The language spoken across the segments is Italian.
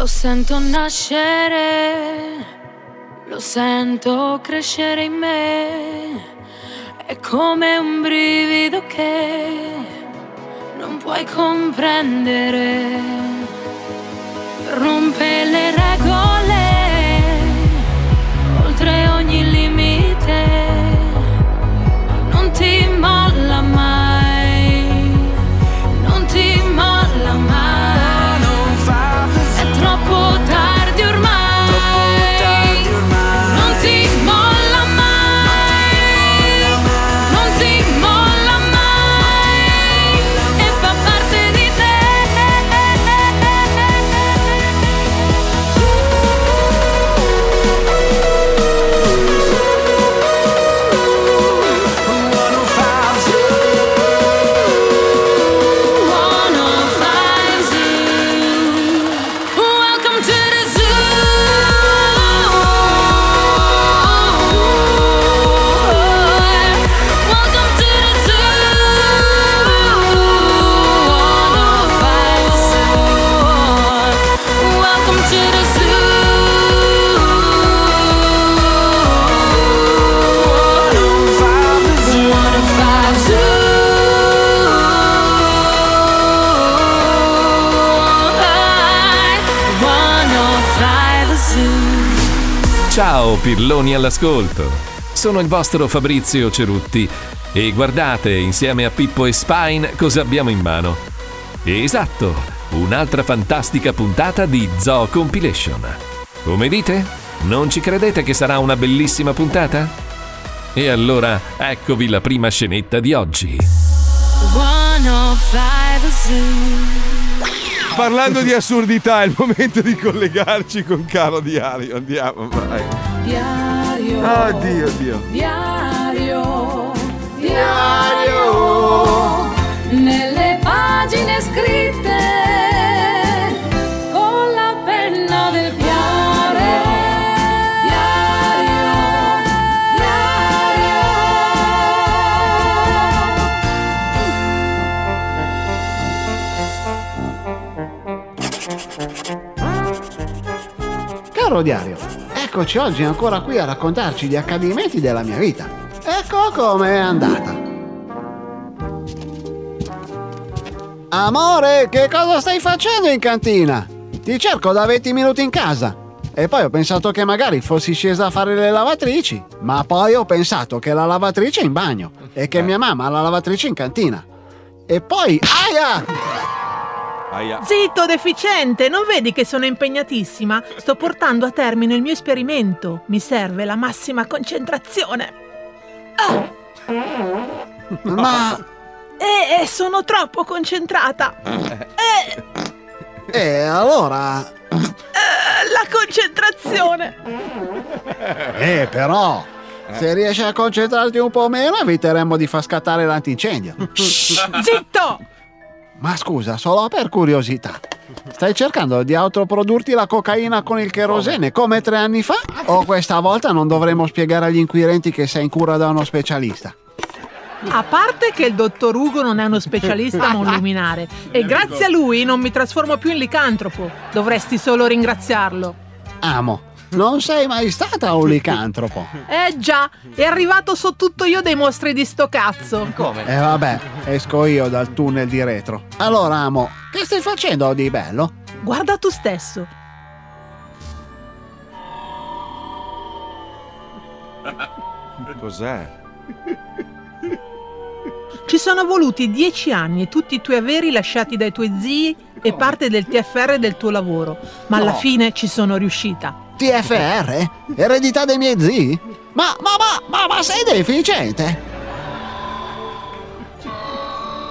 Lo sento nascere, lo sento crescere in me. È come un brivido che non puoi comprendere. Rompe le regole Ciao pirloni all'ascolto. Sono il vostro Fabrizio Cerutti e guardate insieme a Pippo e Spine cosa abbiamo in mano. Esatto, un'altra fantastica puntata di Zoo Compilation. Come dite? Non ci credete che sarà una bellissima puntata? E allora eccovi la prima scenetta di oggi. One of five zoo. Parlando di assurdità, è il momento di collegarci con caro Diario. Andiamo, vai. Diario. Oddio, Dio. Diario. Diario. Nelle pagine scritte Caro diario, eccoci oggi ancora qui a raccontarci gli accadimenti della mia vita. Ecco com'è andata. Amore, che cosa stai facendo in cantina? Ti cerco da 20 minuti in casa. E poi ho pensato che magari fossi scesa a fare le lavatrici. Ma poi ho pensato che la lavatrice è in bagno e che mia mamma ha la lavatrice in cantina. E poi, aia! Aia. Zitto, deficiente! Non vedi che sono impegnatissima? Sto portando a termine il mio esperimento. Mi serve la massima concentrazione. Ma, E, e sono troppo concentrata. E, e allora... eh, la concentrazione. Eh, però, se riesci a concentrarti un po' meno, eviteremmo di far scattare l'antincendio. Zitto! Ma scusa, solo per curiosità. Stai cercando di autoprodurti la cocaina con il kerosene come tre anni fa? O questa volta non dovremo spiegare agli inquirenti che sei in cura da uno specialista? A parte che il dottor Ugo non è uno specialista un luminare e grazie a lui non mi trasformo più in licantropo. Dovresti solo ringraziarlo. Amo, non sei mai stata un licantropo. Eh già, è arrivato so tutto io dei mostri di sto cazzo. E vabbè, esco io dal tunnel di retro. Allora, amo, che stai facendo di bello? Guarda tu stesso. Cos'è? Ci sono voluti dieci anni e tutti i tuoi averi lasciati dai tuoi zii e parte del TFR del tuo lavoro, ma alla No. fine ci sono riuscita. TFR? Eredità dei miei zii? Ma, ma, ma, ma, ma sei deficiente?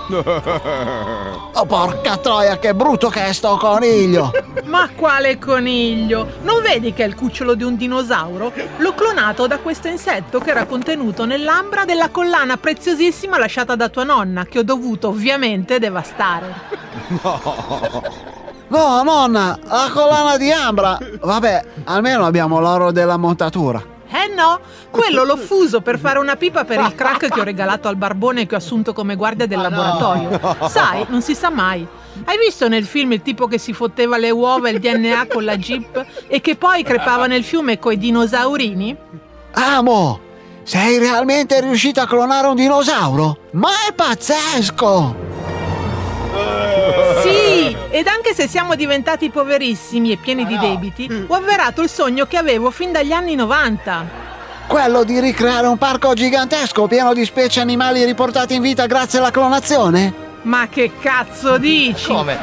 Oh porca troia, che brutto che è sto coniglio! Ma quale coniglio? Non vedi che è il cucciolo di un dinosauro? L'ho clonato da questo insetto che era contenuto nell'ambra della collana preziosissima lasciata da tua nonna, che ho dovuto ovviamente devastare. No, nonna, la collana di Ambra! Vabbè, almeno abbiamo l'oro della montatura. Eh no, quello l'ho fuso per fare una pipa per il crack che ho regalato al barbone che ho assunto come guardia del laboratorio. Sai, non si sa mai. Hai visto nel film il tipo che si fotteva le uova e il DNA con la jeep e che poi crepava nel fiume coi dinosaurini? Amo! Sei realmente riuscito a clonare un dinosauro? Ma è pazzesco! Sì, ed anche se siamo diventati poverissimi e pieni di debiti, ho avverato il sogno che avevo fin dagli anni 90. Quello di ricreare un parco gigantesco pieno di specie animali riportate in vita grazie alla clonazione? Ma che cazzo dici? Come?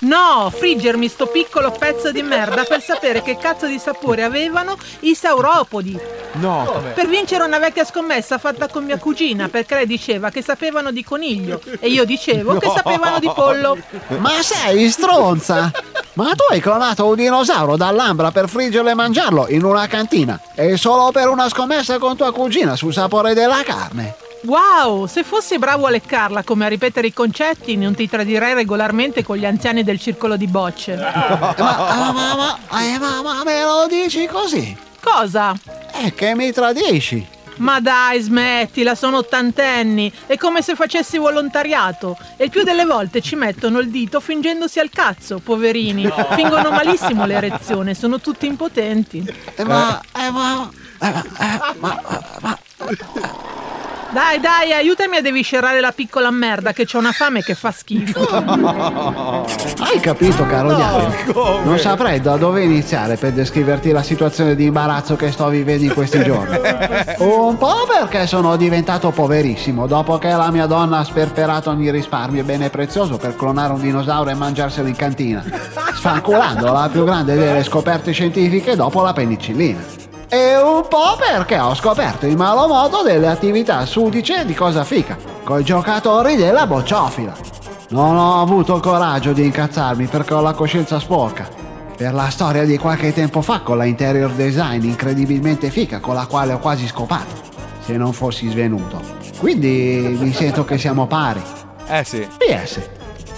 No, friggermi sto piccolo pezzo di merda per sapere che cazzo di sapore avevano i sauropodi. No. Per vincere una vecchia scommessa fatta con mia cugina, perché lei diceva che sapevano di coniglio e io dicevo che sapevano di pollo. Ma sei stronza! Ma tu hai clonato un dinosauro dall'ambra per friggerlo e mangiarlo in una cantina e solo per una scommessa con tua cugina sul sapore della carne. Wow, se fossi bravo a leccarla come a ripetere i concetti, non ti tradirei regolarmente con gli anziani del circolo di bocce. Ma, ma, ma, ma, eh, ma, ma me lo dici così? Cosa? È che mi tradisci. Ma dai, smettila, sono ottantenni. È come se facessi volontariato. E il più delle volte ci mettono il dito fingendosi al cazzo, poverini. Fingono malissimo l'erezione, sono tutti impotenti. Eh, ma, eh, ma, eh, ma, eh, ma, ma, Dai, dai, aiutami a deviscerare la piccola merda che c'ho una fame che fa schifo. Hai capito, caro Diario? Non saprei da dove iniziare per descriverti la situazione di imbarazzo che sto vivendo in questi giorni. Un po' perché sono diventato poverissimo dopo che la mia donna ha sperperato ogni risparmio e bene prezioso per clonare un dinosauro e mangiarselo in cantina, sfanculando la più grande delle scoperte scientifiche dopo la penicillina. E un po' perché ho scoperto in malo modo delle attività sudice di cosa fica, coi giocatori della bocciofila. Non ho avuto il coraggio di incazzarmi perché ho la coscienza sporca. Per la storia di qualche tempo fa con la interior design incredibilmente fica con la quale ho quasi scopato, se non fossi svenuto. Quindi mi sento che siamo pari. Eh sì. PS,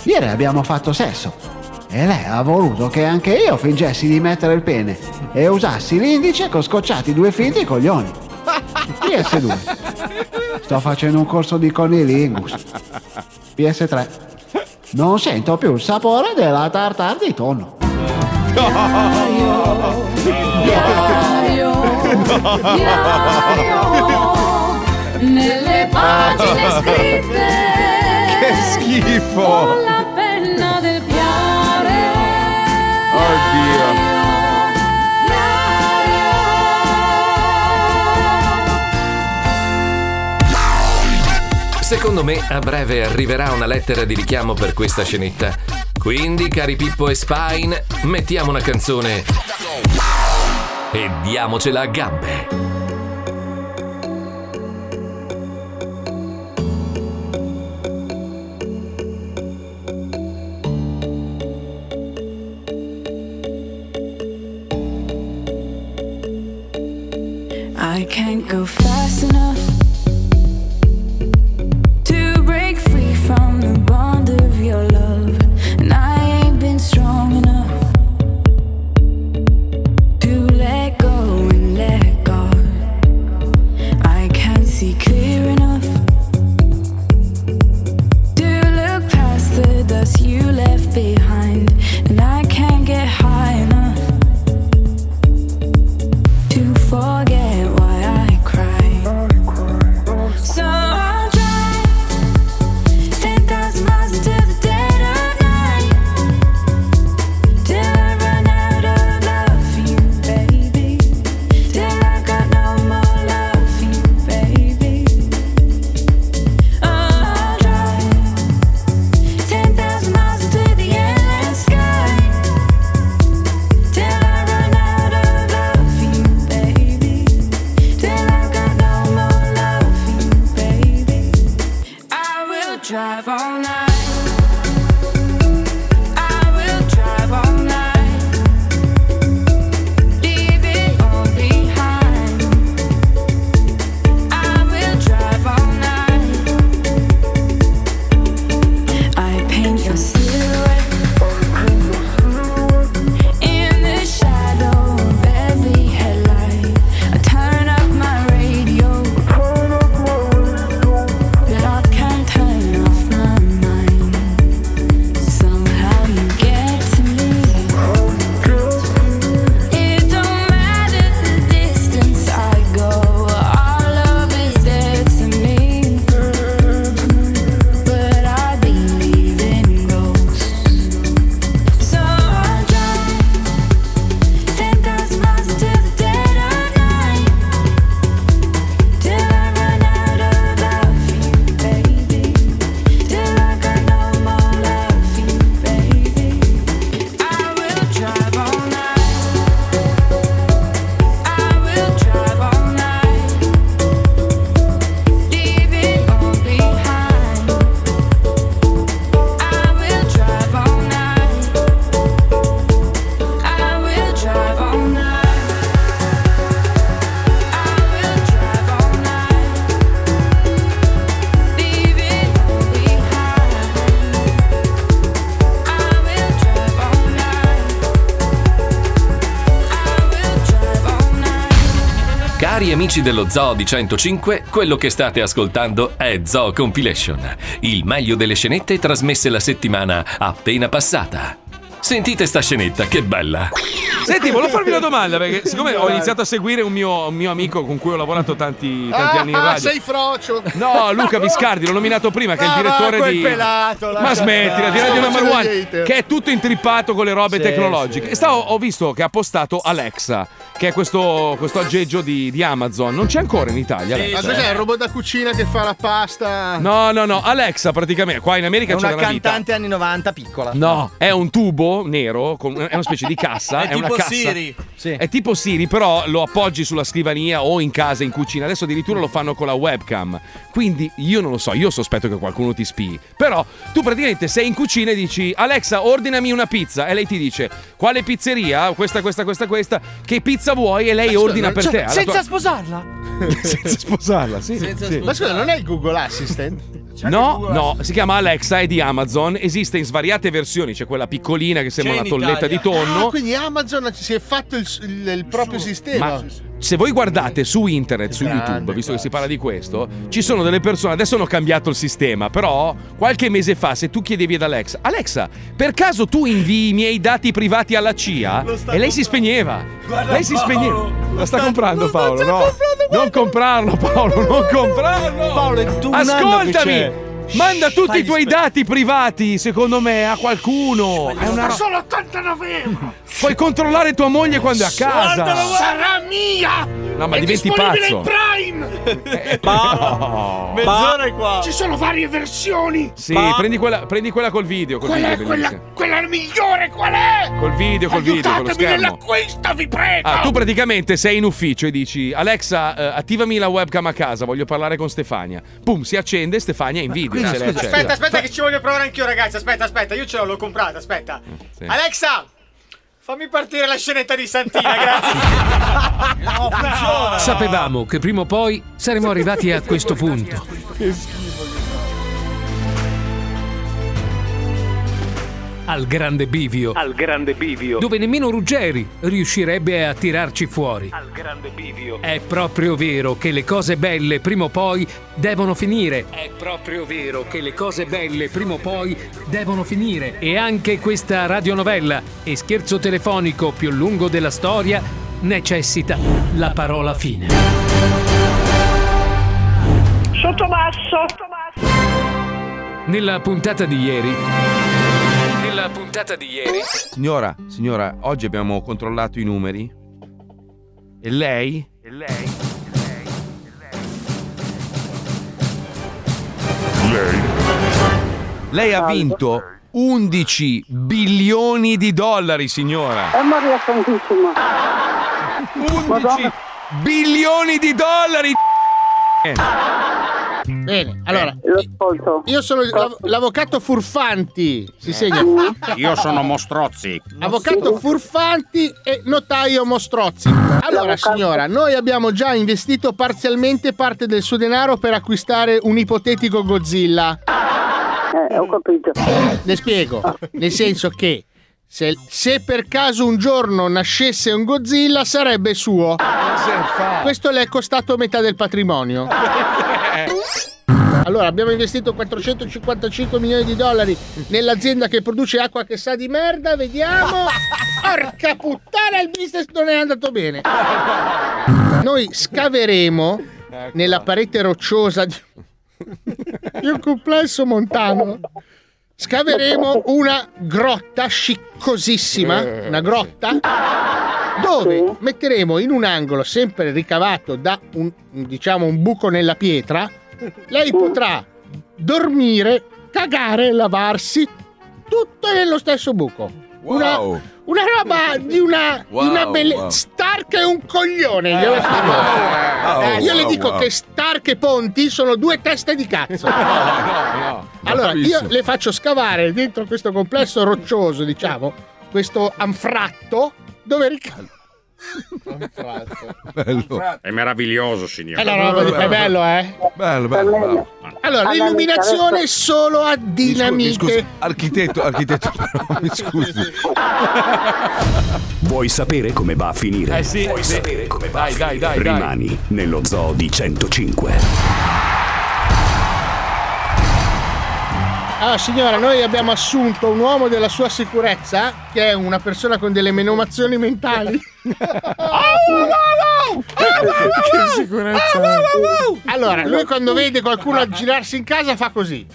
ieri abbiamo fatto sesso e lei ha voluto che anche io fingessi di mettere il pene e usassi l'indice con scocciati due finti coglioni. PS2. Sto facendo un corso di conilingus. PS3. Non sento più il sapore della tartar di tonno. Diario, diario, diario, nelle pagine scritte Che schifo. Oddio. Secondo me a breve arriverà una lettera di richiamo per questa scenetta. Quindi, cari Pippo e Spine, mettiamo una canzone e diamocela a gambe. I can't go fast enough amici dello Zoo di 105, quello che state ascoltando è Zoo Compilation, il meglio delle scenette trasmesse la settimana appena passata. Sentite sta scenetta, che bella! Senti, volevo farvi una domanda perché siccome ho iniziato a seguire un mio, un mio amico con cui ho lavorato tanti, tanti anni in Ah, radio. sei frocio. No, Luca Viscardi, l'ho nominato prima, che è il Ah, direttore quel di. pelato, Ma smettila, stare. di Radio Number One, che è tutto intrippato con le robe Sì, tecnologiche. E stavo- ho visto che ha postato Alexa, che è questo, questo aggeggio di, di Amazon. Non c'è ancora in Italia. Ma Alexa. cos'è il robot da cucina che fa la pasta? No, no, no, Alexa praticamente, qua in America È c'è una una vita. cantante anni 90 piccola. No, è un tubo nero, con- è una specie di cassa. È una tipo cassa. Siri. Sì. È tipo Siri, però lo appoggi sulla scrivania o in casa, in cucina. Adesso addirittura lo fanno con la webcam. Quindi io non lo so, io sospetto che qualcuno ti spii. Però tu praticamente sei in cucina e dici Alexa, ordinami una pizza. E lei ti dice quale pizzeria? Questa, questa, questa, questa. Che pizza vuoi? E lei ordina per te. alla Senza tua- sposarla? senza sposarla, sì. Senza sì. Ma scusa, non è il Google Assistant? No, no, si chiama Alexa, è di Amazon, esiste in svariate versioni, c'è quella piccolina che sembra una tolletta Italia. di tonno. Ah, quindi Amazon si è fatto il, il- il proprio sistema. Ma se voi guardate su internet, su Grande, YouTube, visto che si guarda. parla di questo, ci sono delle persone, adesso hanno cambiato il sistema, però qualche mese fa se tu chiedevi ad Alexa, Alexa, per caso tu invii i miei dati privati alla CIA? E lei si spegneva. lei si spegneva. La sta comprando Paolo, no? Non comprarlo Paolo, non comprarlo. Paolo, è che Ascoltami. Manda tutti i tuoi dati privati, secondo me, a qualcuno. È una ro- Sono 89 euro! Puoi controllare tua moglie quando è a casa. Sarà mia! No, ma È diventi disponibile pazzo. in Prime! No. Mezz'ora è qua. Ci sono varie versioni! Sì, prendi quella, prendi quella col video. Col Qual video è quella, quella migliore? Qual è? Col video, col video, con lo Aiutatemi nell'acquisto, vi prego! Ah, tu praticamente sei in ufficio e dici Alexa, eh, attivami la webcam a casa, voglio parlare con Stefania. Pum, si accende, Stefania è in video. Se lei accende. Aspetta, aspetta, che ci voglio provare anch'io, ragazzi. Aspetta, aspetta, io ce l'ho, l'ho comprata. Aspetta. Sì. Alexa, fammi partire la scenetta di Santina, grazie. No, funziona. Sapevamo che prima o poi saremmo arrivati a questo punto. Al grande bivio. Al grande bivio. Dove nemmeno Ruggeri riuscirebbe a tirarci fuori. Al grande bivio. È proprio vero che le cose belle prima o poi devono finire. È proprio vero che le cose belle prima o poi devono finire. E anche questa radionovella e scherzo telefonico più lungo della storia necessita la parola fine. Sottobasso. Nella puntata di ieri. Nella puntata di ieri. Signora, signora, oggi abbiamo controllato i numeri. E lei? E lei? Lei ha vinto 11 bilioni di dollari, signora. È Maria Santissima. 11 bilioni di dollari. Bene, allora, L'ascolto. io sono l'av- l'avvocato Furfanti. Si segna? Io sono Mostrozzi. Avvocato Furfanti e notaio Mostrozzi. Allora, signora, noi abbiamo già investito parzialmente parte del suo denaro per acquistare un ipotetico Godzilla. Eh, ho capito. Ne spiego. Nel senso che se, se per caso un giorno nascesse un Godzilla sarebbe suo. Questo le è costato metà del patrimonio. Allora, abbiamo investito 455 milioni di dollari nell'azienda che produce acqua che sa di merda, vediamo. Porca puttana, il business non è andato bene. Noi scaveremo nella parete rocciosa di, un complesso montano. Scaveremo una grotta sciccosissima, una grotta dove metteremo in un angolo sempre ricavato da un, diciamo un buco nella pietra lei potrà dormire cagare lavarsi tutto nello stesso buco una, Wow. una roba di una, di una Wow, belle- wow. Stark è un coglione glielo spiego. wow, io le wow, dico wow. che Stark e Ponti sono due teste di cazzo No, no. allora, io le faccio scavare dentro questo complesso roccioso, diciamo, questo anfratto, dove rica- È meraviglioso, signore. È roba di- è bello, eh? Bello, bello, bello. Allora, l'illuminazione solo a dinamite. Scusi, architetto, architetto, però, mi scusi. Vuoi sapere come va a finire? Eh sì, Vuoi sì. sapere come va Dai, a dai, finire? dai, dai. Rimani nello zoo di 105. Allora, signora, noi abbiamo assunto un uomo della sua sicurezza, che è una persona con delle menomazioni mentali. che sicurezza Allora, lui quando vede qualcuno aggirarsi in casa fa così.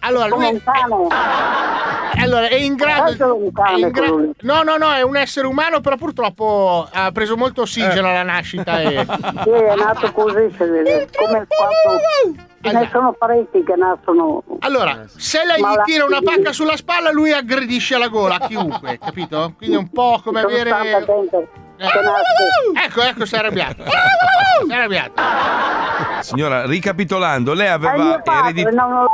Allora, lui è, allora, è in grado. è in gra- no, no, no, è un essere umano, però purtroppo ha preso molto ossigeno alla nascita. E... Sì, è nato così, si vede. Come quando... Ce ne sono parecchi che nascono... Allora, se lei gli tira una pacca sulla spalla, lui aggredisce alla gola a chiunque, capito? Quindi è un po' come Sono avere. tanta gente che nasce. Ecco, ecco, si è arrabbiato. Si è arrabbiato. Signora, ricapitolando, lei aveva ereditato.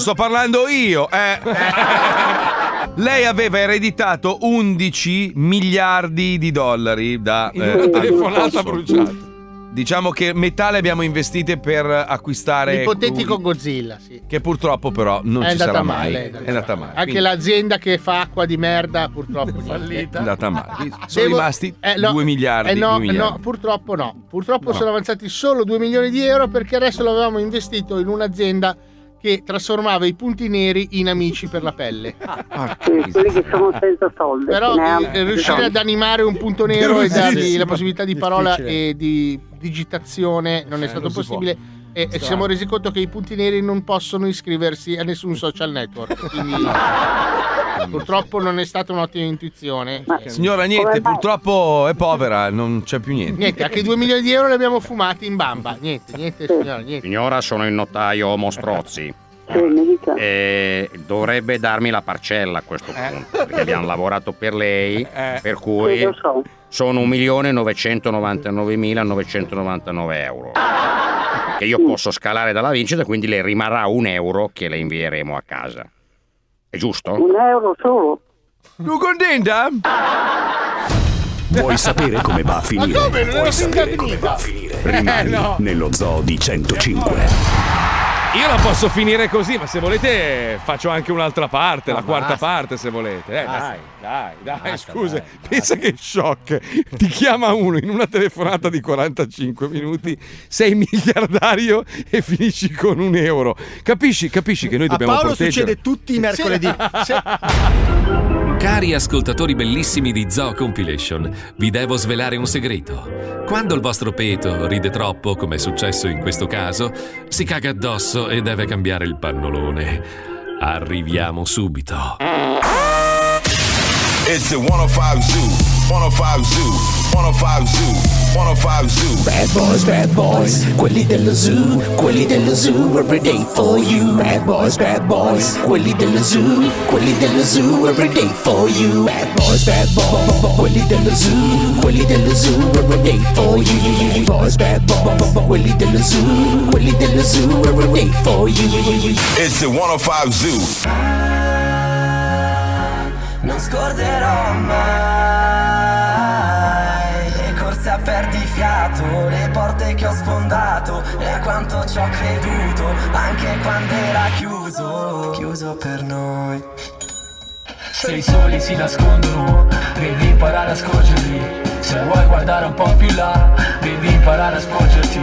Sto parlando io. eh. Lei aveva ereditato 11 miliardi di dollari da eh, una telefonata bruciata. Diciamo che metà le abbiamo investite per acquistare L'ipotetico Godzilla, sì. che purtroppo però non È ci andata sarà male, mai. è È andata male. Anche quindi l'azienda che fa acqua di merda, purtroppo fallita. È andata male. Sono rimasti 2 miliardi. Eh no, 2 miliardi. no, purtroppo no. Purtroppo No. sono avanzati solo 2 milioni di euro perché adesso l'avevamo investito in un'azienda che trasformava i punti neri in amici per la pelle. Sì, quelli che sono senza soldi. Però eh, riuscire ad animare un punto nero e dargli la possibilità di parola difficile. e di digitazione non è Eh, stato non si possibile. può. E, ci siamo resi conto che i punti neri non possono iscriversi a nessun social network. Quindi purtroppo non è stata un'ottima intuizione. Signora, niente, purtroppo è povera, non c'è più niente. Niente, anche 2 milioni di euro li abbiamo fumati in bamba. Niente, niente, signora, niente. Signora, sono il notaio Mostrozzi. Sì, mi dica. E dovrebbe darmi la parcella a questo punto, perché abbiamo lavorato per lei, per cui Sì, lo so. sono 1.999.999 euro. Che io posso scalare dalla vincita, quindi le rimarrà un euro che le invieremo a casa. È giusto? Un euro solo. Tu contenta? Vuoi sapere come va a finire? Ma come? Non Vuoi sapere come va a finire? Rimani Eh, no. nello zoo di 105. Io la posso finire così, ma se volete faccio anche un'altra parte, la quarta basta. parte se volete. Eh, dai, dai, dai, Basta, scusa. dai, Pensa che shock. Ti chiama uno in una telefonata di 45 minuti, sei miliardario e finisci con un euro. Capisci, capisci che noi A dobbiamo Paolo proteggere. succede tutti i mercoledì. Cari ascoltatori bellissimi di Zoo Compilation, vi devo svelare un segreto. Quando il vostro peto ride troppo, come è successo in questo caso, si caga addosso e deve cambiare il pannolone. Arriviamo subito. It's the 105 Zoo. 105 Zoo. 105 Zoo. 105 Zoo. Bad boys, bad boys, quelli dello zoo, quelli dello zoo, every day for you. Bad boys, bad boys, quelli dello zoo, quelli dello zoo, every day for you. Bad boys, bad boys, quelli dello zoo, quelli dello zoo, every day for you. Bad boys, bad boys, quelli dello zoo, quelli dello zoo, every day for you. It's the 105 Zoo. Non scorderò mai quanto ci ho creduto, anche quando era chiuso, chiuso per noi. Se i soli si nascondono, devi imparare a scorgerli. Se vuoi guardare un po' più là, devi imparare a sporgerti.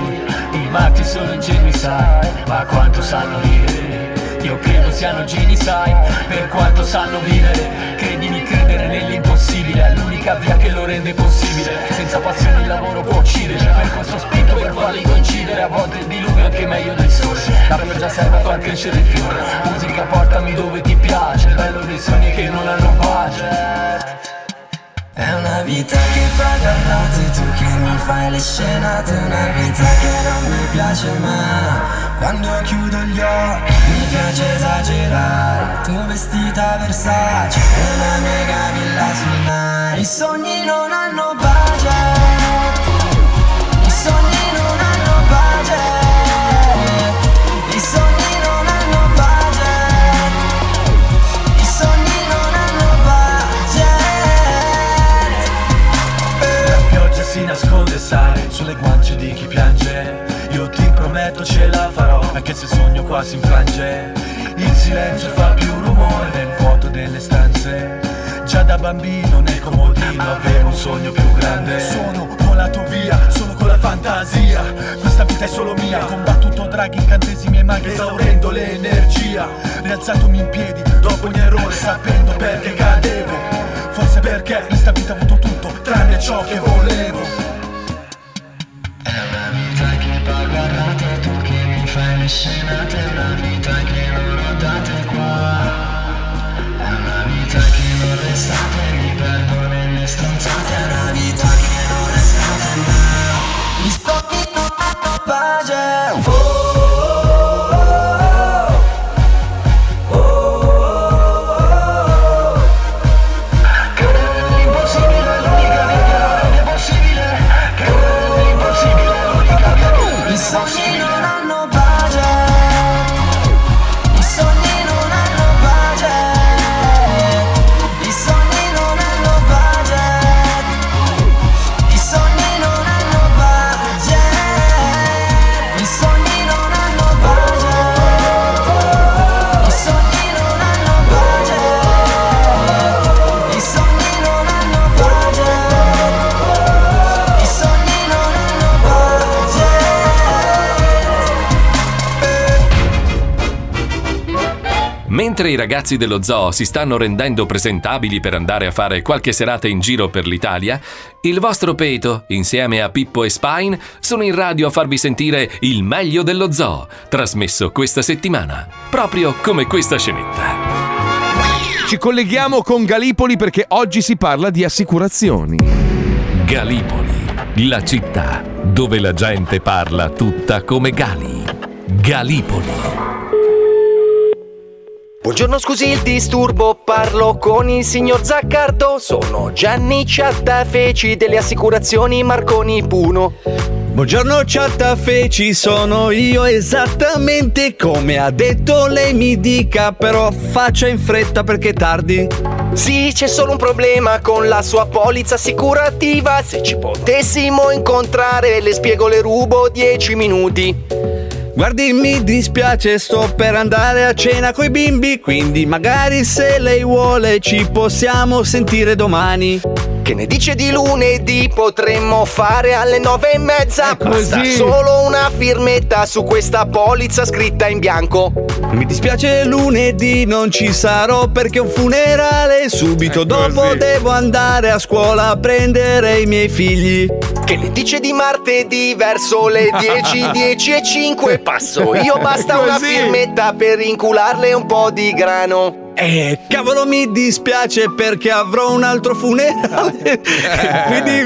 I matti sono ingenui, sai, ma quanto sanno ridere. Io credo siano geni, sai, per quanto sanno vivere. Credimi, credere nell'impossibile è l'unica via che lo rende possibile. Senza passione il lavoro può uccidere, per questo spinto per farli coincidere. A volte il diluvio è anche meglio del sole. La pioggia serve a far crescere il fiore. Musica portami dove ti piace, bello dei sogni che non hanno pace. È una vita che paga rate, tu che mi fai le scenate. Una vita che non mi piace ma quando chiudo gli occhi mi piace esagerare. Tu vestita Versace, una mega villa sul mare. I sogni non hanno budget si nasconde sale sulle guance di chi piange. Io ti prometto ce la farò anche se il sogno qua si infrange. Il silenzio fa più rumore nel vuoto delle stanze. Già da bambino nel comodino avevo un sogno più grande. Sono volato via, solo con la fantasia. Questa vita è solo mia Combattuto draghi, incantesimi e maghi Esaurendo l'energia. Rialzatomi in piedi dopo ogni errore Sapendo perché cadevo. Forse perché in sta vita ho avuto tutto tranne ciò che volevo È una vita che pago a rate, tu che mi fai le scenate, è una vita che non ho date qua. È una vita che non restate, mi perdo Mentre i ragazzi dello zoo si stanno rendendo presentabili per andare a fare qualche serata in giro per l'Italia, il vostro Peto, insieme a Pippo e Spine, sono in radio a farvi sentire il meglio dello zoo, trasmesso questa settimana, proprio come questa scenetta. Ci colleghiamo con Galipoli perché oggi si parla di assicurazioni. Galipoli, la città dove la gente parla tutta come Gali. Galipoli. Buongiorno, scusi il disturbo, parlo con il signor Zaccardo. Sono Gianni Ciattafeci delle assicurazioni Marconi Puno. Buongiorno Ciattafeci, sono io esattamente come ha detto lei mi dica, però faccia in fretta perché è tardi. Sì, c'è solo un problema con la sua polizza assicurativa. Se ci potessimo incontrare, le spiego le rubo 10 minuti. Guardi, mi dispiace, sto per andare a cena coi bimbi, quindi magari se lei vuole ci possiamo sentire domani. Che ne dice di lunedì? Potremmo fare alle nove e mezza. Basta solo una firmetta su questa polizza scritta in bianco. Mi dispiace lunedì non ci sarò perché ho un funerale Subito dopo devo andare a scuola a prendere i miei figli Che ne dice di martedì verso le 10, 10 e 5 passo io basta una firmetta per incularle un po' di grano. Eh, cavolo mi dispiace perché avrò un altro funerale. Quindi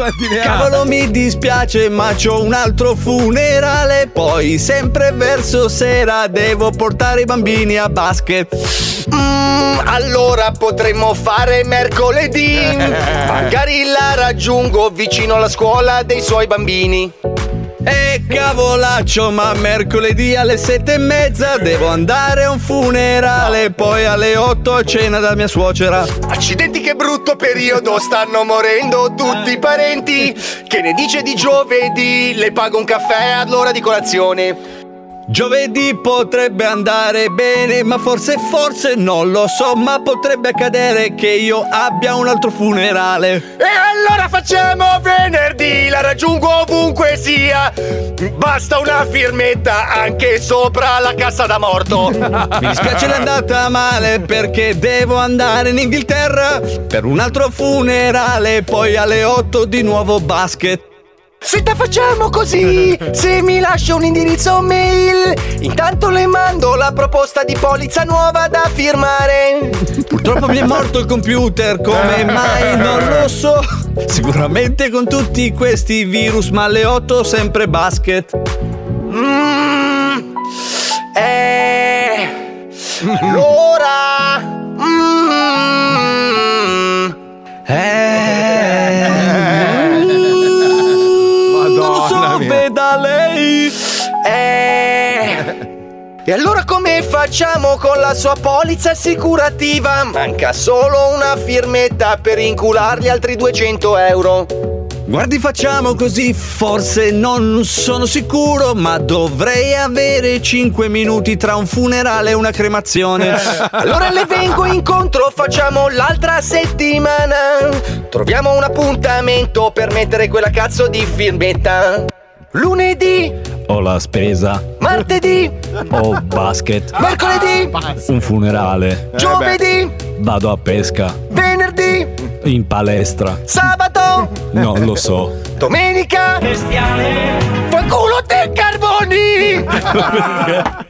Cavolo mi dispiace ma c'ho un altro funerale. Poi sempre verso sera devo portare i bambini a basket. Mm, allora potremmo fare mercoledì. Magari la raggiungo vicino alla scuola dei suoi bambini. E cavolaccio, ma mercoledì alle sette e mezza devo andare a un funerale, poi alle otto a cena da mia suocera. Accidenti che brutto periodo, stanno morendo tutti i parenti. Che ne dice di giovedì? Le pago un caffè all'ora di colazione. Giovedì potrebbe andare bene, ma forse, forse non lo so, ma potrebbe accadere che io abbia un altro funerale. E allora facciamo venerdì, la raggiungo ovunque sia. Basta una firmetta anche sopra la cassa da morto. Mi dispiace l'è andata male perché devo andare in Inghilterra per un altro funerale, poi alle 8 di nuovo basket. Senta, facciamo così! Se mi lascia un indirizzo mail, intanto le mando la proposta di polizza nuova da firmare. Purtroppo mi è morto il computer, come mai non lo so. Sicuramente con tutti questi virus, ma alle 8 sempre basket. Mm, eh, allora. Mm, non E allora come facciamo con la sua polizza assicurativa? Manca solo una firmetta per inculargli altri 200 euro. Guardi, facciamo così, forse non sono sicuro, ma dovrei avere 5 minuti tra un funerale e una cremazione. Allora le vengo incontro, facciamo l'altra settimana. Troviamo un appuntamento per mettere quella cazzo di firmetta. Lunedì, Ho la spesa, martedì, ho basket, mercoledì, un funerale, giovedì, vado a pesca, venerdì, in palestra, sabato, non lo so. domenica. Fa culo te carboni!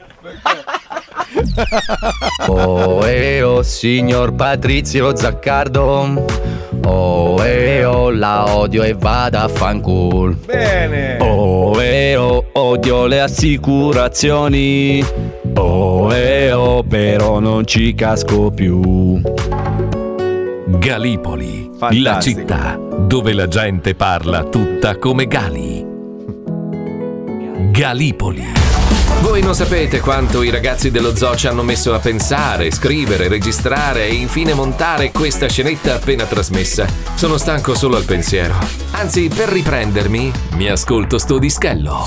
Oh, eh, oh, signor Patrizio Zaccardo. Oh, eh, oh, la odio e vada a fanculo. Bene. Oh, eh, oh, odio le assicurazioni. Oh, eh, oh, però non ci casco più. Galipoli, la Fantastico. città dove la gente parla tutta come Gali. Galipoli. Voi non sapete quanto i ragazzi dello zoo ci hanno messo a pensare, scrivere, registrare e infine montare questa scenetta appena trasmessa. Sono stanco solo al pensiero. Anzi, per riprendermi, mi ascolto sto dischello.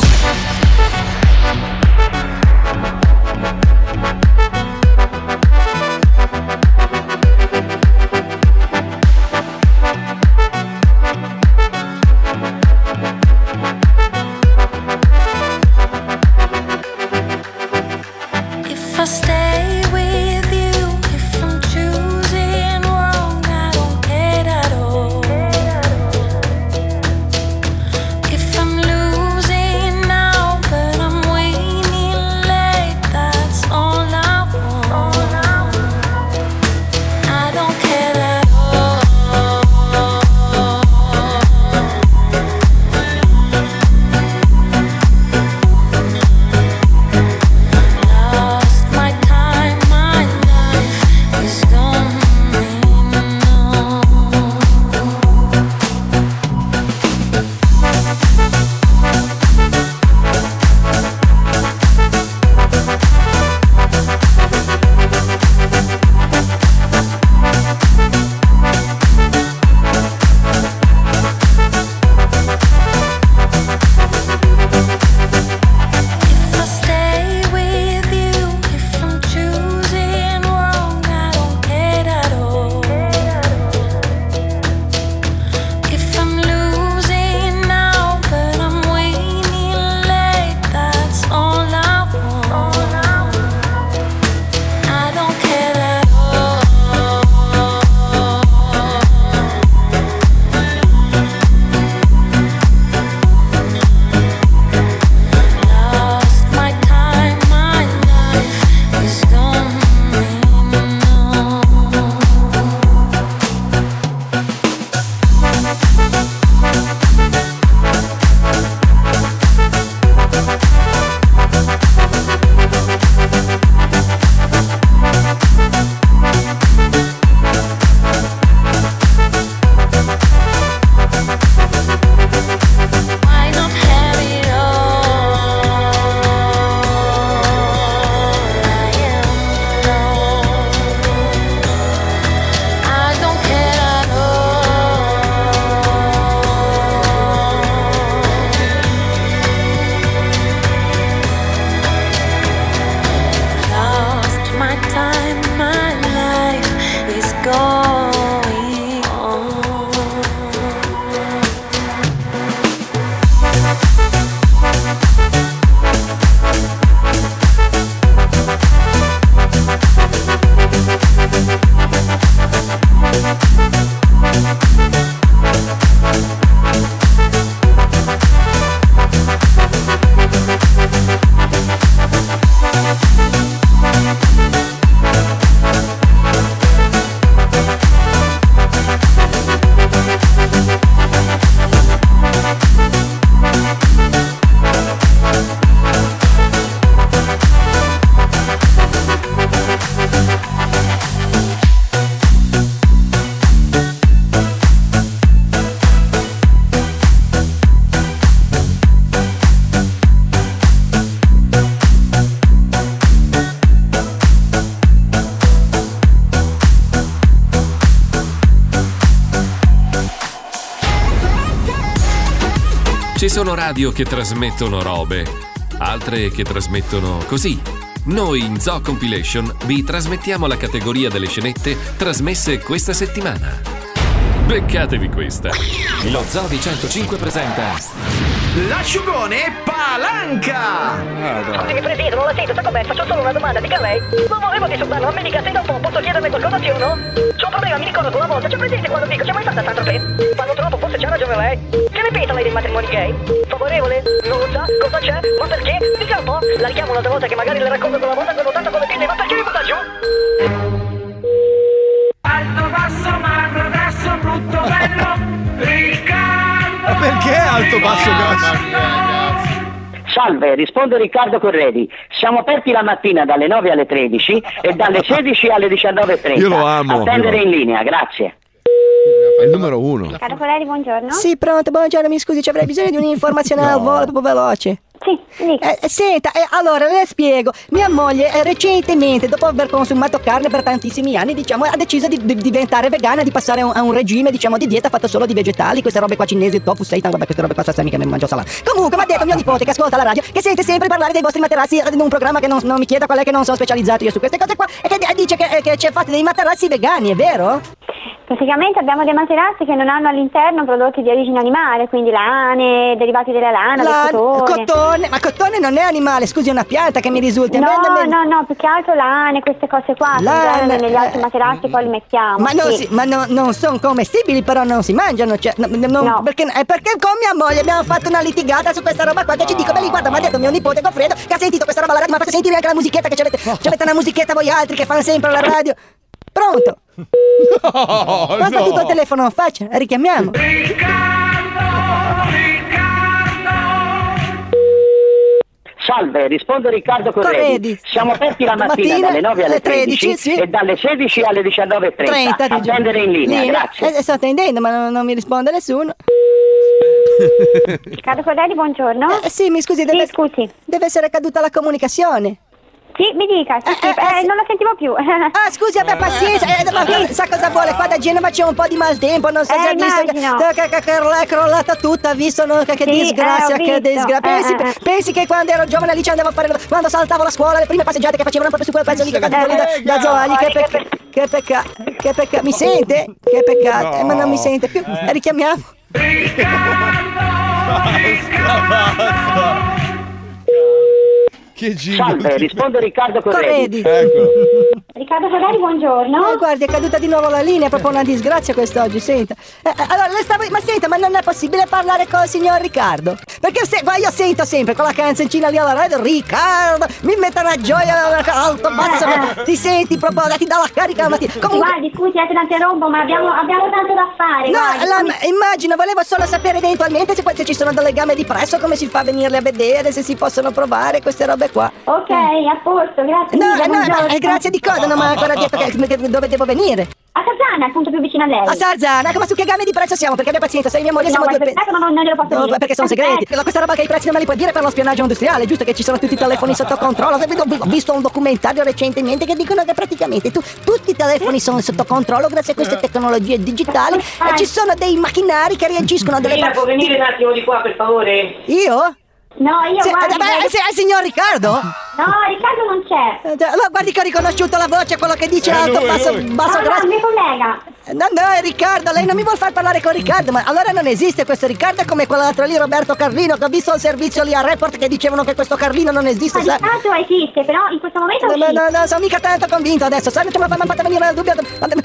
Ci sono radio che trasmettono robe, altre che trasmettono così. Noi in Zoo Compilation vi trasmettiamo la categoria delle scenette trasmesse questa settimana. Beccatevi questa. Lo Zoo di 105 presenta L'asciugone Palanca! Scusi, mi presento, non la sento, sa com'è? Faccio solo una domanda, dica lei. Non volevo disturbarlo, ma mi dica se da un po' posso chiederle qualcosa sì o no? C'ho un problema, mi ricordo che una volta, c'è presente quando dico, c'è mai stata Sandra Tropez? Quando troppo, forse c'ha ragione lei. Che ne pensa lei dei matrimoni gay? Favorevole? Non lo sa? Cosa c'è? Ma perché? Dica un po'. La richiamo un'altra volta che magari le racconto quella volta che ho votato con le pinne, ma perché mi butta giù? Alto, basso, magro, grasso, brutto, bello, Riccardo! Ma perché alto, basso, grasso? Salve, risponde Riccardo Corredi. Siamo aperti la mattina dalle 9 alle 13 e dalle 16 alle 19.30. Io lo amo, Attendere in linea, grazie. È il numero uno. Carlo Coleri, buongiorno. Sì, pronto, buongiorno, mi scusi, ci avrei bisogno di un'informazione al volo proprio veloce. Sì, eh, senta, eh, allora le spiego. Mia moglie eh, recentemente, dopo aver consumato carne per tantissimi anni, diciamo, ha deciso di, di diventare vegana, di passare a un, a un regime, diciamo, di dieta fatto solo di vegetali, queste robe qua cinesi, tofu, seitan, vabbè, queste robe qua sa mica mi mangio salame. Comunque, mi ha detto mio nipote che ascolta la radio, che sente sempre parlare dei vostri materassi in un programma che non, non mi chieda qual è che non sono specializzato io su queste cose qua, e che di- dice che, che c'è fate dei materassi vegani, è vero? Praticamente abbiamo dei materassi che non hanno all'interno prodotti di origine animale, quindi lane, derivati della lana, La- del cotone. cotone, ma cotone non è animale, scusi, è una pianta che mi risulta. No, Me- me- no, no, più che altro lane, queste cose qua, Lane, negli altri eh, materassi poi li mettiamo. Ma, non, sì. si- ma no- non sono commestibili, però non si mangiano. Cioè, no- no- non- perché, è perché con mia moglie abbiamo fatto una litigata su questa roba qua. Che ci dico, beh, guarda, mi ha detto mio nipote Goffredo che ha sentito questa roba alla radio. Ma fate sentire anche la musichetta che c'avete. C'avete una musichetta voi altri che fanno sempre alla radio. Pronto? Oh, Basta tutto il telefono, faccia, richiamiamo. Salve, risponde Riccardo Corredi. Corredi. Siamo aperti la mattina, Mattina, dalle 9 alle alle 13, 13 sì. e dalle 16 alle 19.30. 30 di giorno. Attendere in linea, grazie. Eh, sto attendendo, ma non, non mi risponde nessuno. Riccardo Corredi, buongiorno. Eh, sì, mi scusi, deve, scusi. deve essere caduta la comunicazione. Sì, mi dica, sì, sì, eh, non la sentivo più. Ah, scusi, abbia pazienza, eh, ma qui, sa cosa vuole? Qua da Genova c'è un po' di maltempo, non so Eh, se ha visto che, che, che, che è crollata tutta, visto no? che, che Sì, disgrazia, eh, che disgrazia. Pensi, Eh, eh. pensi che quando ero giovane lì ci andavo a fare, quando saltavo la scuola, le prime passeggiate che facevano proprio su quel pezzo lì che cadeva lì da, da Zoagli, che, pecca- che peccato, che peccato, mi sente? Che peccato, eh, ma non mi sente più, Eh, richiamiamo. Che giro. Salve, risponde Riccardo Corredi. Corredi. Ecco. Riccardo Corredi, buongiorno. Eh, guardi, è caduta di nuovo la linea, è proprio una disgrazia quest'oggi, senta. Eh, eh, allora, le stavo... Ma senta, ma non è possibile parlare con il signor Riccardo? Perché se... guarda, io sento sempre con la canzoncina lì alla radio, Riccardo, mi mette una gioia alto, basso, ma ti senti proprio, ti dà la carica la mattina. Comunque... Guardi, scusi, eh, te la interrompo, ma abbiamo, abbiamo tanto da fare. No, guardi, la- immagino, volevo solo sapere eventualmente se, se ci sono delle gambe di presso, come si fa a venirle a vedere, se si possono provare queste robe qua. Ok, a posto, grazie. No, mille, eh, no, no, eh, grazie di cosa? Non mi ha ancora detto che, dove devo venire. A Sarzana, appunto più vicino a lei. A Sarzana, ma su che gambe di prezzo siamo? Perché abbia pazienza, sei mia moglie, No, siamo due perfetto, ma non, glielo posso No, dire. perché sono segreti. La- Questa roba che i prezzi non me li puoi dire per lo spionaggio industriale, giusto che ci sono tutti i telefoni sotto controllo. Ho visto un documentario recentemente che dicono che praticamente tu- tutti i telefoni sono sotto controllo grazie a queste tecnologie digitali e ci sono dei macchinari che reagiscono a delle Marina, può venire un attimo di qua, per favore? Io? No, io Se- guardi, eh, beh, guardi- se- è il signor Riccardo? No, Riccardo non c'è. Eh, Allora guardi che ho riconosciuto la voce, quello che dice È alto, lui, basso, lui. basso, No, no, grasso. il mio collega. No, no, è Riccardo, lei non mi vuol far parlare con Riccardo, ma allora non esiste questo Riccardo, è come quell'altro lì, Roberto Carlino, che ho visto il servizio lì a Report che dicevano che questo Carlino non esiste, Ma? Riccardo esiste, però in questo momento No, no, no, no, sono mica tanto convinto adesso, sai, ma mi fate venire il dubbio,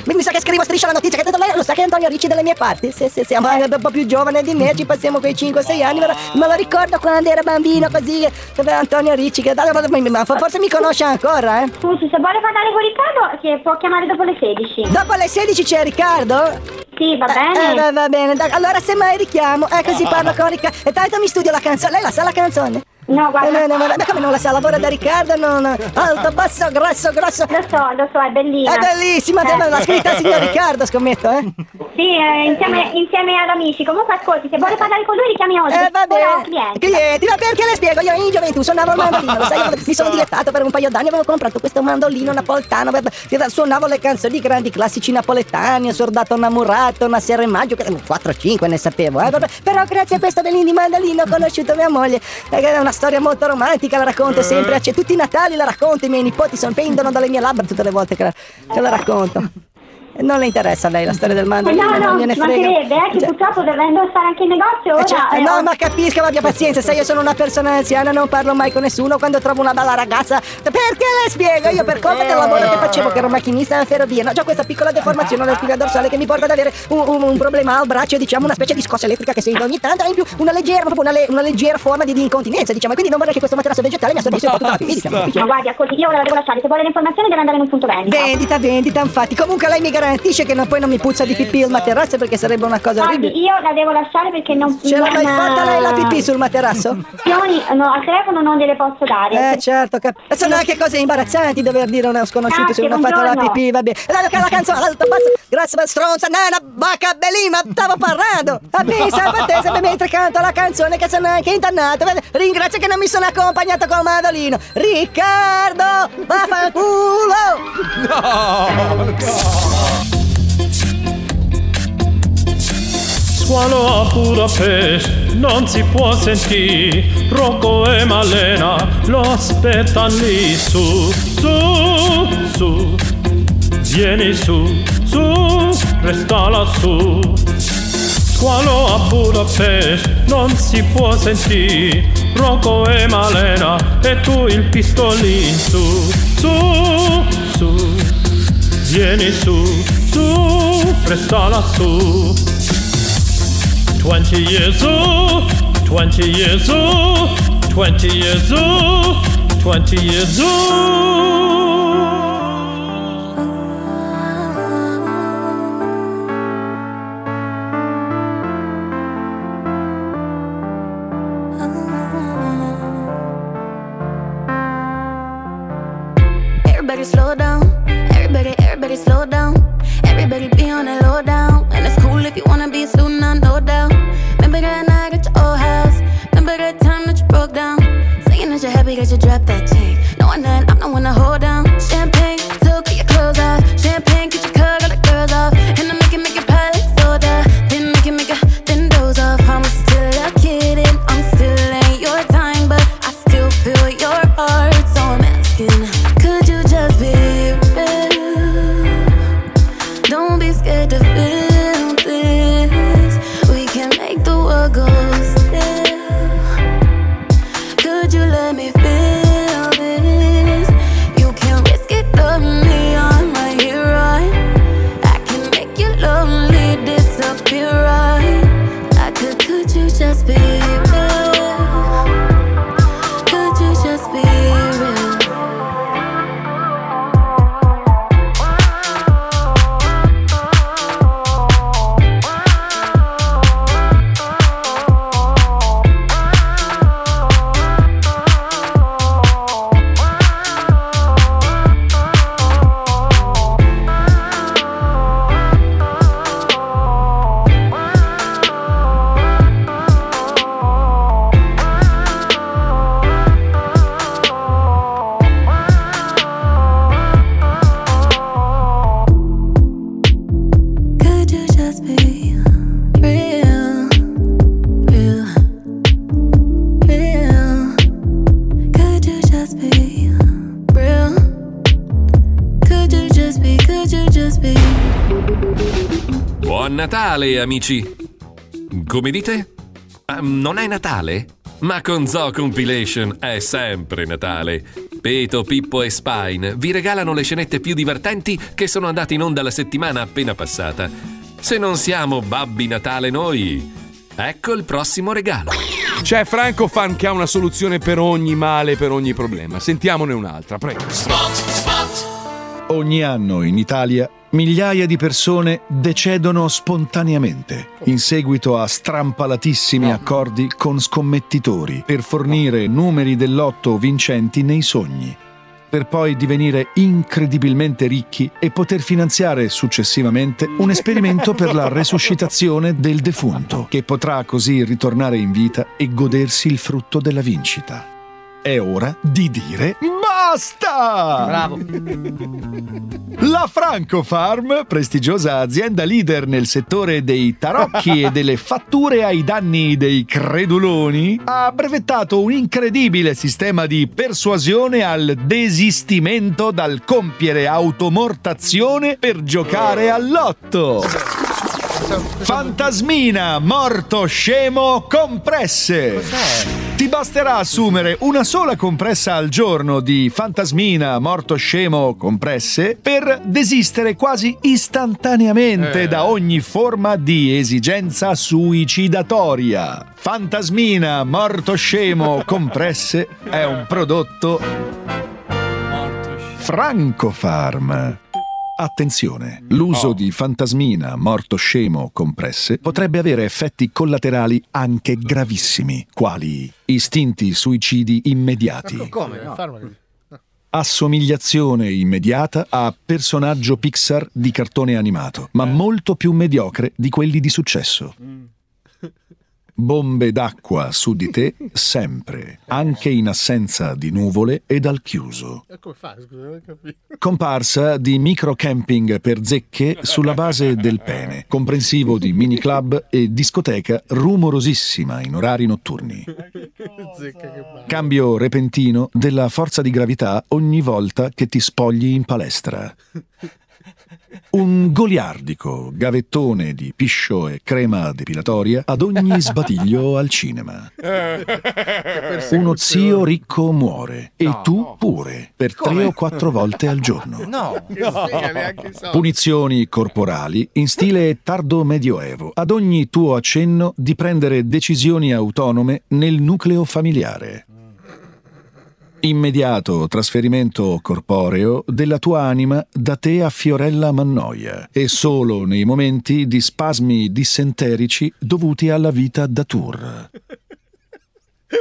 mi mi sa che scrivo striscia la notizia, che lei lo sa che è Antonio Ricci delle mie parti, sì, sì, sì, ma è un po' più giovane di me, ci passiamo quei 5-6 anni, ma, me lo ricordo quando era bambino così, dove Antonio Ricci, che forse mi conosce ancora, eh? Scusi, se vuole parlare con Riccardo, che può chiamare dopo le 16. Dopo le 16 c'è Riccardo? Sì, va Eh, bene. eh, va, va bene, allora semmai richiamo, eh, così parlo con Riccardo. E tanto mi studio la canzone, lei la sa la canzone? No, guarda. Eh, no, no, ma come non la sa? Lavora da Riccardo? No, no. Alto, basso, grasso, grosso. Lo so, lo so, è bellina. È bellissima, Eh. l'ha scritta il signor Riccardo, scommetto, eh? Sì, eh, insieme, insieme ad amici. Comunque ascolti, se vuole parlare con lui richiami oggi. Eh, va bene. clienti. Clienti, ma perché le spiego? Io in gioventù suonavo il mandolino, lo sai, mi sono dilettato per un paio d'anni, avevo comprato questo mandolino napoletano, suonavo le canzoni di grandi classici napoletani, ho sordato una murata, una sera in maggio, 4-5 ne sapevo, eh, però grazie a questo bellino di mandolino ho conosciuto mia moglie, Eh, è una storia molto romantica, la racconto sempre, cioè, tutti i Natali la racconto, i miei nipoti pendono dalle mie labbra tutte le volte che la, che la racconto. Non le interessa a lei la storia del Eh, mandolino, no, no, non gliene frega. mancherebbe, eh, che Cioè, purtroppo dovendo stare anche in negozio ora... eh, cioè, eh, no, ho- ma capisca, ma abbia pazienza, se io sono una persona anziana non parlo mai con nessuno, quando trovo una bella ragazza, perché le spiego? Io per colpa del lavoro che facevo, che ero macchinista in ferrovia, no, ho questa piccola deformazione alla spina dorsale che mi porta ad avere un, un- un problema al braccio, diciamo una specie di scossa elettrica che sento ogni tanto, e in più una leggera, proprio una, le- una leggera forma di, di incontinenza, diciamo, e quindi non vorrei che questo materasso vegetale mi assorbisse un po' tutta la pipì, diciamo. Ma guardi, ascolti, io ora la devo lasciare, se vuole le informazioni deve andare in un punto vendita. Vendita, vendita, infatti. Comunque lei mi garantisce che non- poi non mi puzza di pipì il materasso perché sarebbe una cosa orribile. io la devo lasciare perché non... Ce mai fatta lei la pipì sul materasso? Informazioni, no, al telefono non gliele posso dare. Eh certo, cap- sono anche cose imbarazzanti dover dire a uno sconosciuto se uno ha fatto la pipì, va bene. Allora, la canzone, alto, basso, grazie per stronza, nana, bacca, bellina, stavo parlando. Va bene, sempre a te, sempre mentre canto la canzone che sono anche intannato. Vede, Ringrazio che non mi sono accompagnato col mandolino. Riccardo, vaffanculo! Squalo a Budapest non si può sentire. Rocco e Malena lo aspettano lì. Su, su, su. Vieni su, su, resta lassù. Squalo a Budapest non si può sentire Rocco e Malena e tu il pistolin su, su, su. Vieni su, su, resta lassù 20 years old, 20 years old, 20 years old, 20 years old. Amici! Come dite? Ah, non è Natale? Ma con Zoo Compilation è sempre Natale. Peto, Pippo e Spine vi regalano le scenette più divertenti che sono andate in onda la settimana appena passata. Se non siamo Babbi Natale noi, ecco il prossimo regalo. C'è Franco Fan che ha una soluzione per ogni male, per ogni problema. Sentiamone un'altra, prego. Ogni anno in Italia Migliaia di persone decedono spontaneamente in seguito a strampalatissimi accordi con scommettitori per fornire numeri dell'otto vincenti nei sogni, per poi divenire incredibilmente ricchi e poter finanziare successivamente un esperimento per la resuscitazione del defunto, che potrà così ritornare in vita e godersi il frutto della vincita. È ora di dire basta! Bravo. La Franco Farm, prestigiosa azienda leader nel settore dei tarocchi e delle fatture ai danni dei creduloni, ha brevettato un incredibile sistema di persuasione al desistimento dal compiere automortazione per giocare all'otto. Fantasmina, morto, scemo, compresse. Ti basterà assumere una sola compressa al giorno di fantasmina, morto, scemo, compresse per desistere quasi istantaneamente Eh. da ogni forma di esigenza suicidatoria. Fantasmina, morto, scemo, compresse è un prodotto Francofarm. Attenzione, l'uso di fantasmina, morto scemo, compresse potrebbe avere effetti collaterali anche gravissimi, quali istinti suicidi immediati, Come? No. assomigliazione immediata a personaggio Pixar di cartone animato, ma molto più mediocre di quelli di successo. Bombe d'acqua su di te sempre, anche in assenza di nuvole ed al chiuso. E come fa? Scusa, non ho capito. Comparsa di microcamping per zecche sulla base del pene, comprensivo di mini club e discoteca rumorosissima in orari notturni. Cambio repentino della forza di gravità ogni volta che ti spogli in palestra. Un goliardico gavettone di piscio e crema depilatoria ad ogni sbadiglio al cinema. Uno zio ricco muore e tu pure per tre o quattro volte al giorno. No. Punizioni corporali in stile tardo medioevo, ad ogni tuo accenno di prendere decisioni autonome nel nucleo familiare. Immediato trasferimento corporeo della tua anima da te a Fiorella Mannoia e solo nei momenti di spasmi dissenterici dovuti alla vita da tour.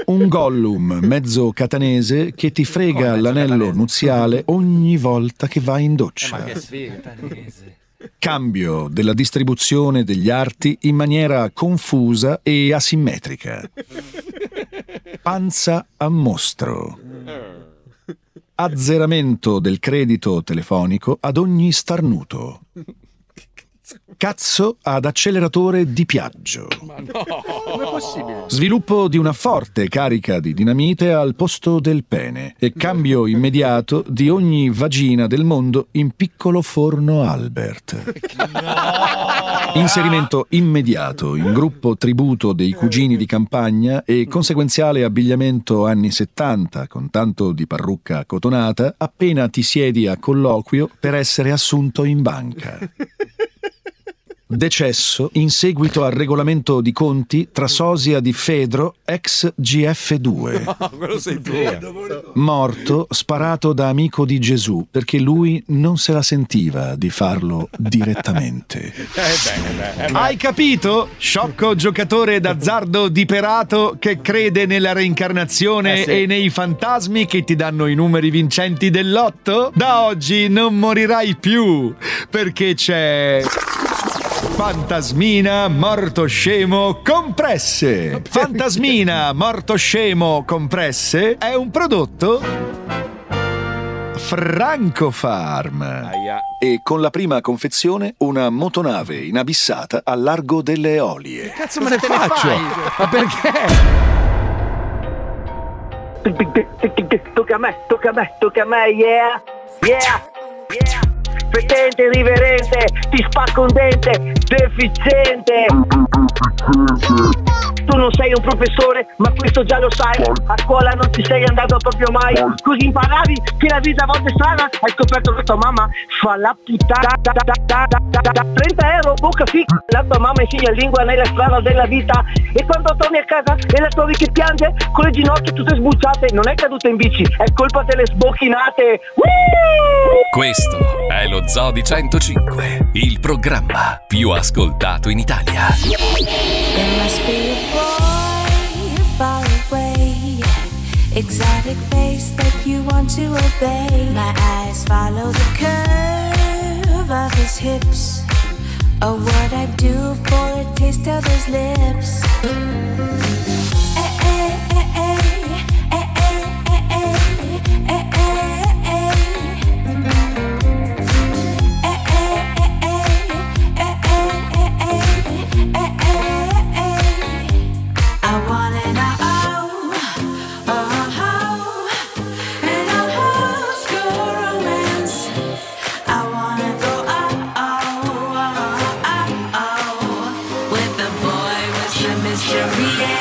Un Gollum mezzo catanese che ti frega l'anello nuziale ogni volta che vai in doccia. Cambio della distribuzione degli arti in maniera confusa e asimmetrica. Panza a mostro. Azzeramento del credito telefonico ad ogni starnuto. Cazzo ad acceleratore di piaggio. Come è possibile? Sviluppo di una forte carica di dinamite al posto del pene e cambio immediato di ogni vagina del mondo in piccolo forno Albert. Inserimento immediato in gruppo tributo dei cugini di campagna e conseguenziale abbigliamento anni 70 con tanto di parrucca cotonata appena ti siedi a colloquio per essere assunto in banca. Decesso in seguito al regolamento di conti tra sosia di Fedro ex GF2. No, quello sei tu. Morto sparato da amico di Gesù perché lui non se la sentiva di farlo direttamente. Eh beh, eh beh. Hai capito? Sciocco giocatore d'azzardo diperato che crede nella reincarnazione Eh sì. e nei fantasmi che ti danno i numeri vincenti dell'otto? Da oggi non morirai più perché c'è. Fantasmina morto scemo compresse. Fantasmina morto scemo compresse è un prodotto Franco Farm. E con la prima confezione una motonave inabissata al largo delle Eolie. Cazzo me ne faccio? Ma perché? Tocca a me, tocca a me, tocca a me, yeah, yeah. Fetente, riverente, ti spacco un dente, deficiente. tu non sei un professore, ma questo già lo sai. A scuola non ci sei andato proprio mai. Così imparavi che la vita a volte è strana. Hai scoperto che tua mamma fa la puttana. 30 euro, bocca fica. La tua mamma insegna lingua nella strada della vita. E quando torni a casa e la trovi che piange con le ginocchia tutte sbucciate, non è caduta in bici, è colpa delle sbocchinate. Questo è lo Zoo di 105, il programma più ascoltato in Italia. There must be a boy far away, exotic face that you want to obey. My eyes follow the curve of his hips. Oh, what I do for a taste of his lips. Mystery.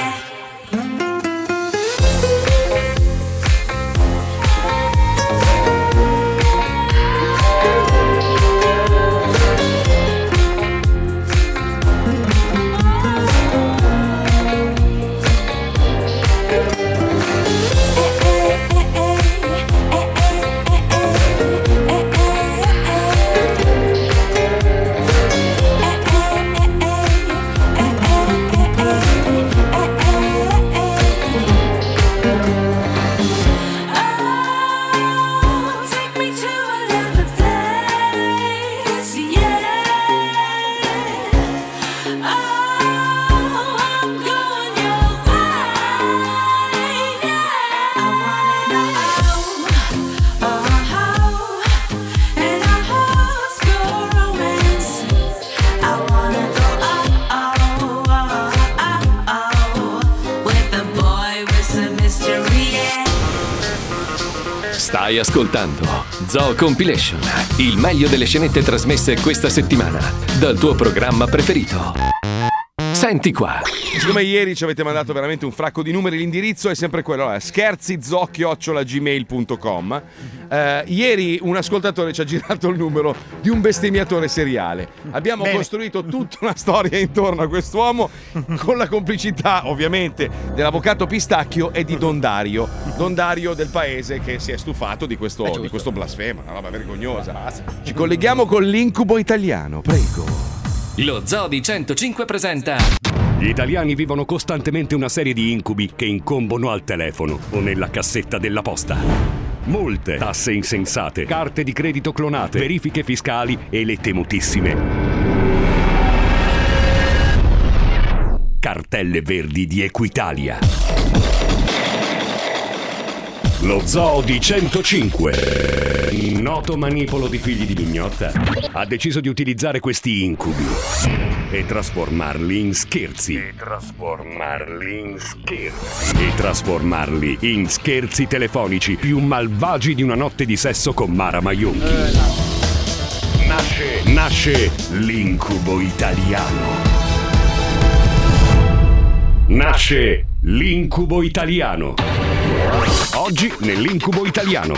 Compilation, il meglio delle scenette trasmesse questa settimana dal tuo programma preferito. Senti qua. Siccome ieri ci avete mandato veramente un fracco di numeri, l'indirizzo è sempre quello, è scherzizocchiocciolagmail.com. Eh, ieri un ascoltatore ci ha girato il numero di un bestemmiatore seriale. Abbiamo Bene. costruito tutta una storia intorno a quest'uomo con la complicità, ovviamente, dell'avvocato Pistacchio e di Don Dario. Don Dario del paese che si è stufato di questo, di questo blasfema, una roba vergognosa. Ci colleghiamo con l'incubo italiano, prego. Lo Zoo di 105 presenta Gli italiani vivono costantemente una serie di incubi che incombono al telefono o nella cassetta della posta. Multe, tasse insensate, carte di credito clonate, verifiche fiscali e le temutissime cartelle verdi di Equitalia. Lo Zoo di 105, noto manipolo di figli di mignotta, ha deciso di utilizzare questi incubi e trasformarli in scherzi. E trasformarli in scherzi. E trasformarli in scherzi telefonici più malvagi di una notte di sesso con Mara Maionchi. Nasce, nasce l'incubo italiano. Nasce l'incubo italiano. Oggi nell'incubo italiano.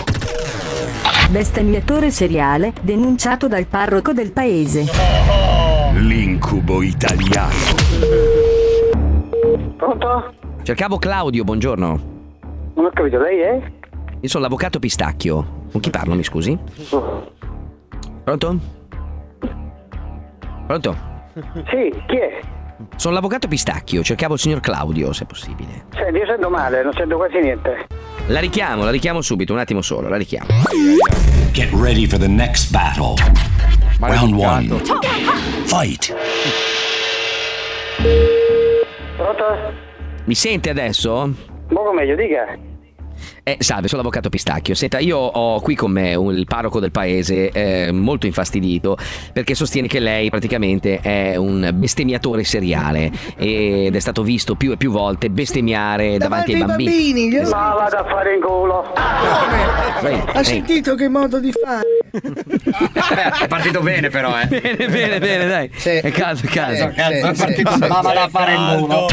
Bestemmiatore seriale denunciato dal parroco del paese. L'incubo italiano. Pronto? Cercavo Claudio, buongiorno. Non ho capito, lei è? Io sono l'avvocato Pistacchio. Con chi parlo, mi scusi? Pronto? Pronto? Sì, chi è? Sono l'avvocato Pistacchio, cercavo il signor Claudio, se possibile. Senti, io sento male, non sento quasi niente. La richiamo, la richiamo subito, un attimo solo, la richiamo. Get ready for the next battle. Round one. Fight. Pronto? Mi sente adesso? Poco meglio, dica. Eh, salve, sono l'avvocato Pistacchio. Senta, io ho qui con me un- il parroco del paese eh, molto infastidito perché sostiene che lei praticamente è un bestemmiatore seriale ed è stato visto più e più volte bestemmiare davanti, ai bambini. glielo- Ma vada a fare in culo. Lei- Ha lei- sentito che modo di fare? È partito bene però, eh. Bene, bene, bene, dai. È caldo, è caldo. Sì, sì, sì, sì, Ma vada a fare il sì. culo.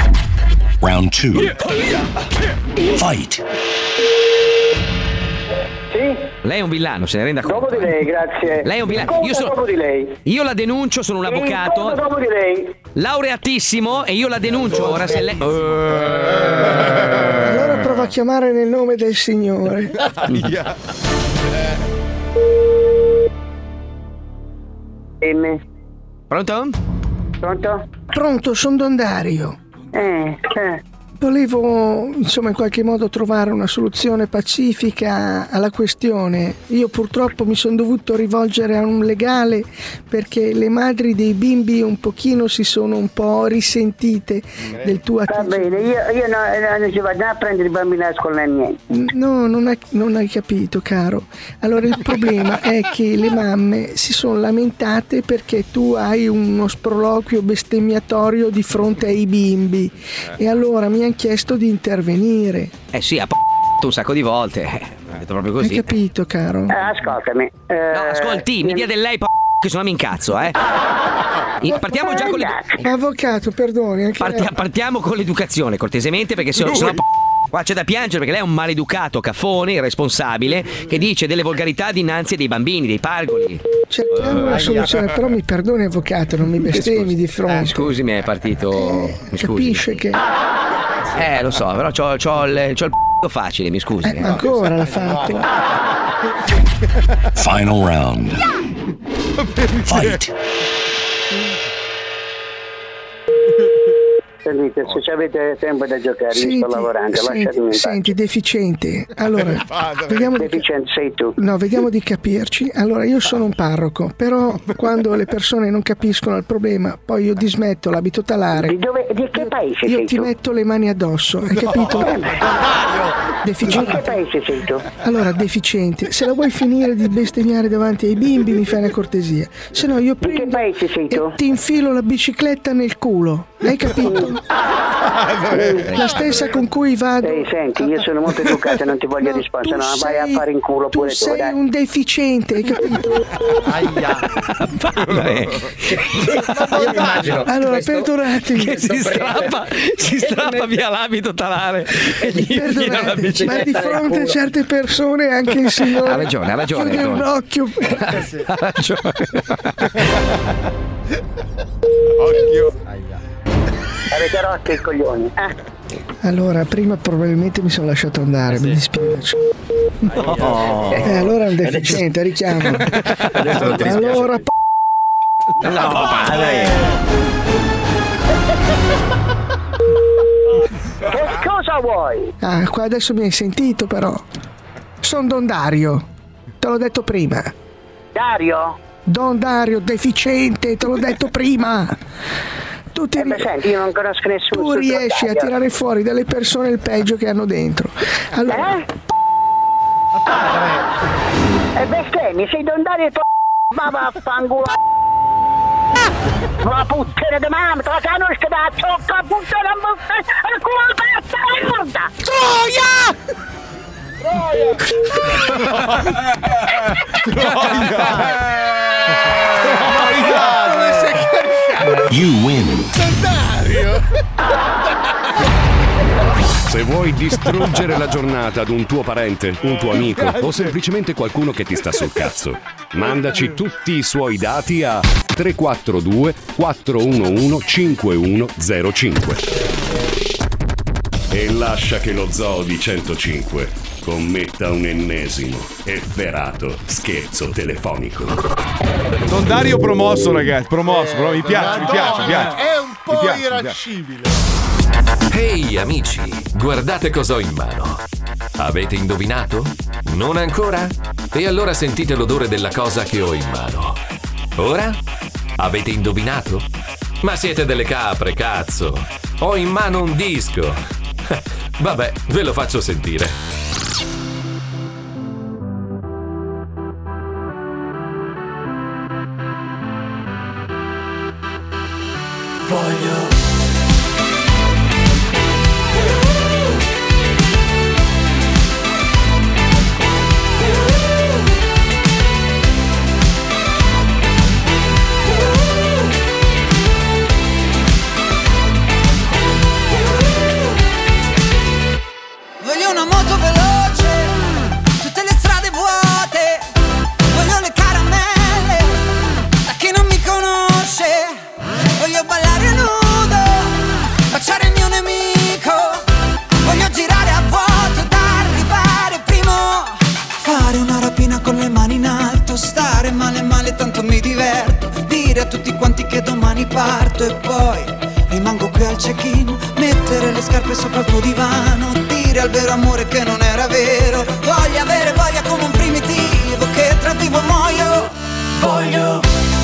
Round two. Fight. Lei è un villano, se ne renda conto. Dopo di lei, grazie. Lei è un villano. Io, sono- dopo di lei. io la denuncio, sono un avvocato. Dopo di lei. Laureatissimo e io la denuncio. Ora se lei. Allora prova a chiamare nel nome del Signore. Pronto? Pronto? Pronto, sono Don Dario. Eh, eh. Volevo, insomma, in qualche modo trovare una soluzione pacifica alla questione. Io purtroppo mi sono dovuto rivolgere a un legale perché le madri dei bimbi un pochino si sono un po' risentite del tuo Va bene, io, io no- non ci vado a prendere i bambini a scuola niente. No, non hai, non hai capito, caro. Allora il problema è che le mamme si sono lamentate perché tu hai uno sproloquio bestemmiatorio di fronte ai bimbi e allora mi hanno chiesto di intervenire. Eh sì, ha p- un sacco di volte. Eh, Ha detto proprio Hai così. capito, caro? Eh, ascoltami. eh, No, ascolti, mi dia del lei, p- che se no mi incazzo, eh. Partiamo già con le. Avvocato, perdoni. lei. partiamo con l'educazione, cortesemente, perché se no. se no p- Qua c'è da piangere perché lei è un maleducato, caffone, irresponsabile, che dice delle volgarità dinanzi a dei bambini, dei pargoli. Cerchiamo una soluzione, però mi perdoni, avvocato, non mi bestemmi di Eh, fronte. scusi, mi è partito. mi scusi. Capisce che. Eh, lo so, però c'ho, c'ho il, c'ho il p- facile, mi scusi. Eh, ancora l'ha fatto. Final round. Fight. Sentite, se avete tempo da giocare, io sto lavorando, senti, senti, deficiente. Allora, vediamo di, Deficiente sei tu. no, vediamo di capirci. Allora, io sono un parroco, però quando le persone non capiscono il problema, poi io dismetto l'abito talare. Di, dove, di che paese Io sei ti tu? metto le mani addosso, hai capito? Di che Deficiente. paese sei tu? Allora, deficiente, se la vuoi finire di bestemmiare davanti ai bimbi, mi fai una cortesia. Se no, io prendo e ti infilo la bicicletta nel culo. Hai capito? La stessa con cui vado. Ehi, senti, io sono molto educato e non ti voglio rispondere, no, vai a fare in culo tu pure tu, sei dai. un deficiente, hai capito? Allora, perdonatemi. Che si strappa, si strappa via l'abito talare e gli infila la Perdonatemi, ma di fronte a certe persone anche il signore Ha ragione, ha ragione, chiude un occhio Ha ragione. Avete rotto i coglioni, eh? allora prima probabilmente mi sono lasciato andare mi dispiace. Eh, allora è un deficiente richiamo. allora p- No, padre. Che cosa vuoi? ah, qua adesso mi hai sentito però. Sono Don Dario. Te l'ho detto prima. Dario? Don Dario deficiente te l'ho detto prima tu, ti Eh beh, senti, io non conosco nessuno. tu riesci a tirare fuori dalle persone il peggio che hanno dentro allora Eh? E bestemmi, sei Don Dario e tu... Ma vaffanculo. Ma puttana di mamma, te la cano sta da zocca, puttana di mamma, e pezza di merda! You win. Se vuoi distruggere la giornata ad un tuo parente, un tuo amico o semplicemente qualcuno che ti sta sul cazzo, mandaci tutti i suoi dati a 342 411 5105. E lascia che lo zoo di 105 commetta un ennesimo efferato scherzo telefonico. Don Dario promosso, ragazzi. Promosso, però mi piace, mi piace, mi piace. È un po' piace, irascibile. Ehi amici, guardate cosa ho in mano. Avete indovinato? Non ancora? E allora sentite l'odore della cosa che ho in mano. Ora? Avete indovinato? Ma siete delle capre, cazzo! Ho in mano un disco! Vabbè, ve lo faccio sentire. Voglio parto e poi rimango qui al check-in Mettere le scarpe sopra il tuo divano Dire al vero amore che non era vero. Voglio avere voglia come un primitivo Che tra vivo muoio. Voglio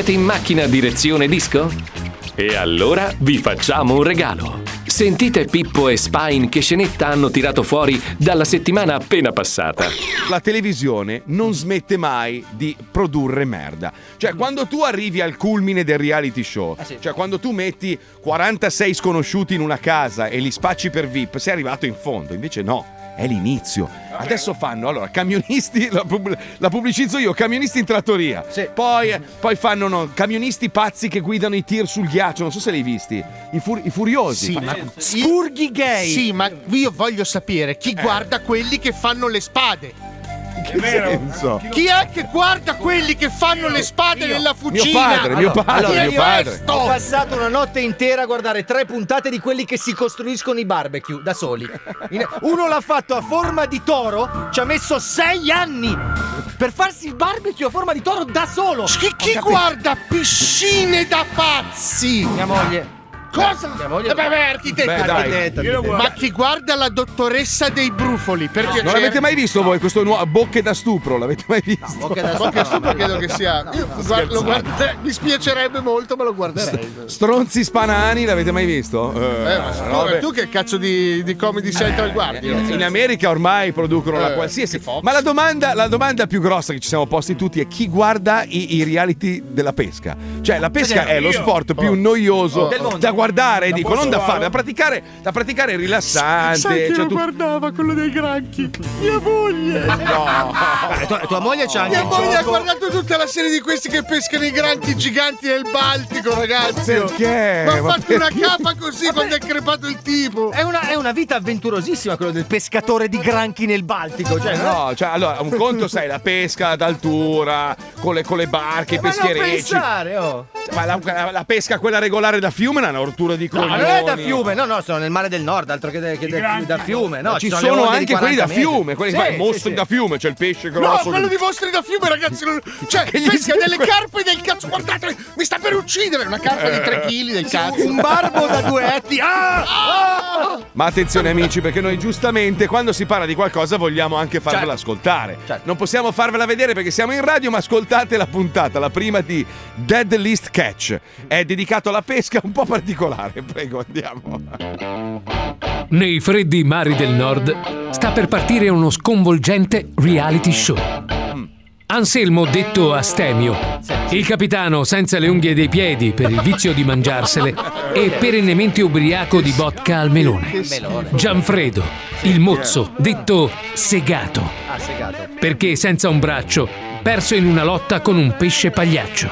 siete in macchina direzione disco? E allora vi facciamo un regalo. Sentite Pippo e Spine che scenetta hanno tirato fuori dalla settimana appena passata. La televisione non smette mai di produrre merda. Cioè, quando tu arrivi al culmine del reality show, cioè quando tu metti 46 sconosciuti in una casa e li spacci per VIP, sei arrivato in fondo. Invece no. È l'inizio. Adesso fanno allora camionisti, la, pub- la pubblicizzo io, camionisti in trattoria. Poi, poi fanno no, camionisti pazzi che guidano i tir sul ghiaccio. Non so se li hai visti. I, fur- i furiosi. Sì, ma Spurghi gay. Sì, ma io voglio sapere chi guarda quelli che fanno le spade. Che senso? Chi è che guarda quelli che fanno le spade nella fucina? padre, mio padre, è mio padre. Ho passato una notte intera a guardare tre puntate di quelli che si costruiscono i barbecue da soli. Uno l'ha fatto a forma di toro, ci ha messo sei anni per farsi il barbecue a forma di toro da solo. Chi, chi guarda piscine da pazzi? Mia moglie. Cosa? Mia moglie- Eh beh, beh, architetto. Beh, dai. lo guardo. Ma chi guarda la dottoressa dei brufoli? Per piacere. Non l'avete mai visto voi questo nuovo Bocche da stupro? L'avete mai visto? Bocche da Bocche da stupro credo che sia. Io guardo- lo guarderei- mi spiacerebbe molto, ma lo guarderei. Stronzi spanani, l'avete mai visto? Eh, ma tu, robe- tu che cazzo di, di comedy central guardi? In America ormai producono la Eh, qualsiasi. Ma la domanda, la domanda più grossa che ci siamo posti tutti è chi guarda i, i reality della pesca? Cioè, la pesca è lo sport più Oh. noioso Del mondo. da guardare, La dico, non da fare? da praticare, da praticare rilassante. Sai chi cioè, lo tu- guardava quello dei granchi? Mia moglie! No. Eh, tua, tua moglie c'ha anche Mia moglie ha gioco. guardato tutta la serie di questi che pescano i granchi giganti nel Baltico, ragazzi. Perché? Ma ha Ma fatto una capa così quando è crepato il tipo. È una, è una vita avventurosissima quello del pescatore di granchi nel Baltico. Cioè, No, cioè, allora, un conto sai, la pesca d'altura, con le, con le barche, i ma non pescherecci. pensare, oh. Ma la, la- la pesca quella regolare da fiume è una rottura di No, coglioni. non è da fiume, no, no, sono nel mare del nord, altro che, da- che da, da fiume. No, ci le sono di anche quelli da 40 metri. fiume, quelli Sì, sì, mostri sì. da fiume, c'è il pesce No, grosso. quello che- di mostri da fiume, ragazzi. non- Cioè, pesca delle carpe del cazzo. Guardate, mi sta per uccidere. Una carpa di 3 kg del cazzo. Un barbo da duetti. Ah! Ah! Ma attenzione amici, perché noi giustamente quando si parla di qualcosa vogliamo anche farvela Certo. ascoltare. Non possiamo farvela vedere perché siamo in radio, ma ascoltate la puntata, la prima di Dead List Catch. È dedicato alla pesca un po' particolare. Prego, andiamo. Nei freddi mari del nord sta per partire uno sconvolgente reality show. Anselmo detto Astemio, il capitano senza le unghie dei piedi per il vizio di mangiarsele e perennemente ubriaco di vodka al melone. Gianfredo, il mozzo detto Segato, Ah, segato. perché senza un braccio, perso in una lotta con un pesce pagliaccio.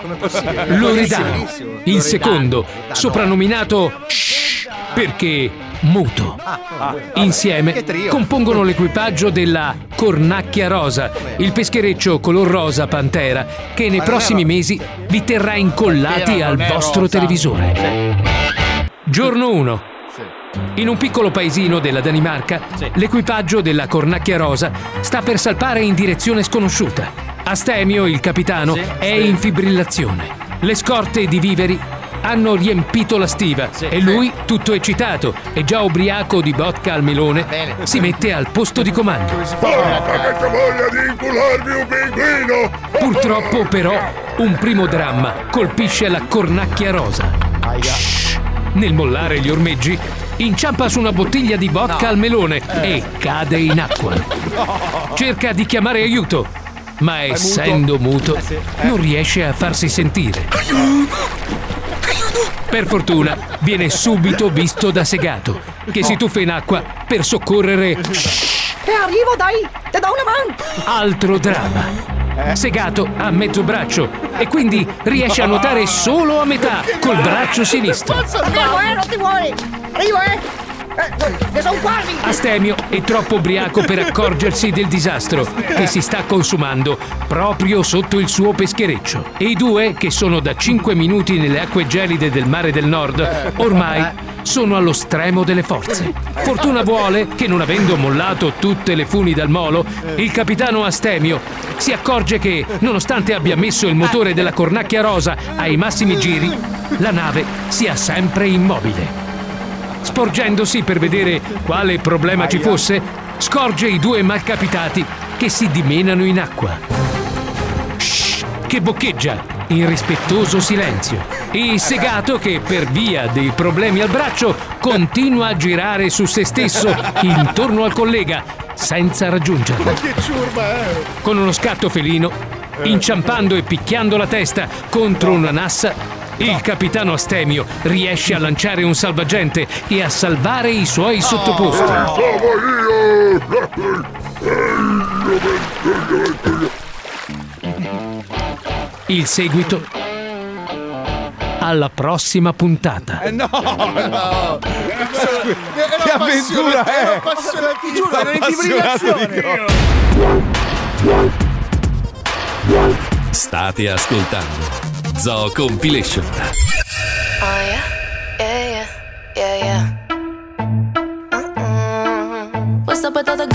Loredano, il secondo, soprannominato Shh, perché muto. Ah, Insieme compongono l'equipaggio della Cornacchia Rosa, il peschereccio color rosa pantera che nei prossimi ro- mesi vi terrà incollati al vostro televisore. Giorno 1. In un piccolo paesino della Danimarca, l'equipaggio della Cornacchia Rosa sta per salpare in direzione sconosciuta. Astemio, il capitano, è in fibrillazione. Le scorte di viveri hanno riempito la stiva e lui, tutto eccitato e già ubriaco di vodka al melone, si mette al posto di comando. che c'ho voglia di incularmi un pinguino! Purtroppo però un primo dramma colpisce la cornacchia rosa. Shh. Nel mollare gli ormeggi inciampa su una bottiglia di vodka al melone e cade in acqua. Cerca di chiamare aiuto, ma essendo muto non riesce a farsi sentire. Per fortuna viene subito visto da Segato, che si tuffa in acqua per soccorrere E arrivo, dai! Te do una mano! altro dramma. Segato ha mezzo braccio e quindi riesce a nuotare solo a metà col braccio sinistro. Fermo, eh, non ti muovi! Arrivo, eh! Eh, sono quasi! Astemio è troppo ubriaco per accorgersi del disastro che si sta consumando proprio sotto il suo peschereccio. E i due, che sono da 5 minuti nelle acque gelide del mare del nord, ormai sono allo stremo delle forze. Fortuna vuole che non avendo mollato tutte le funi dal molo, il capitano Astemio si accorge che, nonostante abbia messo il motore della cornacchia rosa ai massimi giri, la nave sia sempre immobile. Sporgendosi per vedere quale problema ci fosse, scorge i due malcapitati che si dimenano in acqua. Shh, che boccheggia in rispettoso silenzio. E Segato che per via dei problemi al braccio continua a girare su se stesso intorno al collega senza raggiungerlo. Eh! Con uno scatto felino, inciampando e picchiando la testa contro una nassa, il capitano Astemio riesce a lanciare un salvagente e a salvare i suoi sottoposti. Il seguito alla prossima puntata. Eh no, no. Che avventura è? Ti giuro, era Appassionato di State ascoltando Zoo Compilation. Oh yeah, yeah, yeah, yeah, yeah. Mm-mm. What's up with all the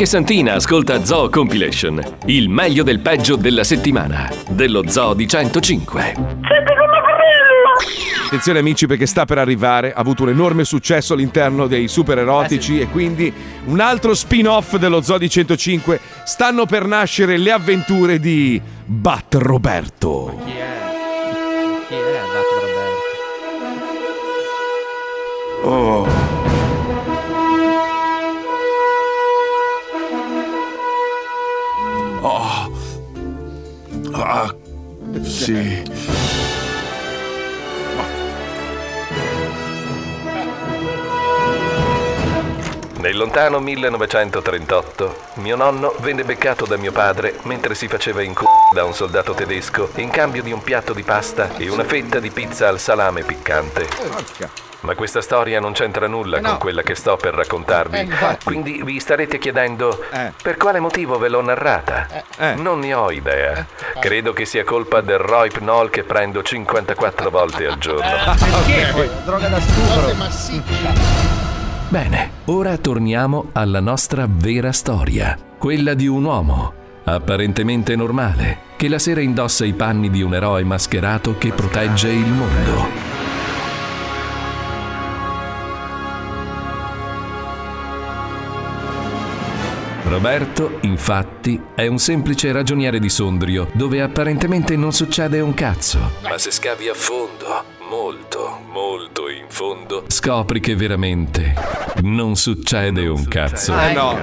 Anche Santina ascolta Zoo Compilation, il meglio del peggio della settimana, dello Zoo di 105. Attenzione amici perché sta per arrivare, ha avuto un enorme successo all'interno dei super erotici e quindi un altro spin-off dello Zoo di 105. Stanno per nascere le avventure di Bat Roberto. Chi è? Chi è Dato Roberto? Oh. Ah, sì. Nel lontano 1938, mio nonno venne beccato da mio padre mentre si faceva in c***o da un soldato tedesco in cambio di un piatto di pasta e una fetta di pizza al salame piccante. Ma questa storia non c'entra nulla Eh no. con quella che sto per raccontarvi. Eh. Quindi vi starete chiedendo per quale motivo ve l'ho narrata? Non ne ho idea. Credo che sia colpa del Rohypnol che prendo 54 volte al giorno. Perché? Droga da stupro. Bene, ora torniamo alla nostra vera storia, quella di un uomo, apparentemente normale, che la sera indossa i panni di un eroe mascherato che protegge il mondo. Roberto, infatti, è un semplice ragioniere di Sondrio, dove apparentemente non succede un cazzo. Ma se scavi a fondo, molto, molto in fondo, scopri che veramente non succede un cazzo. Eh no.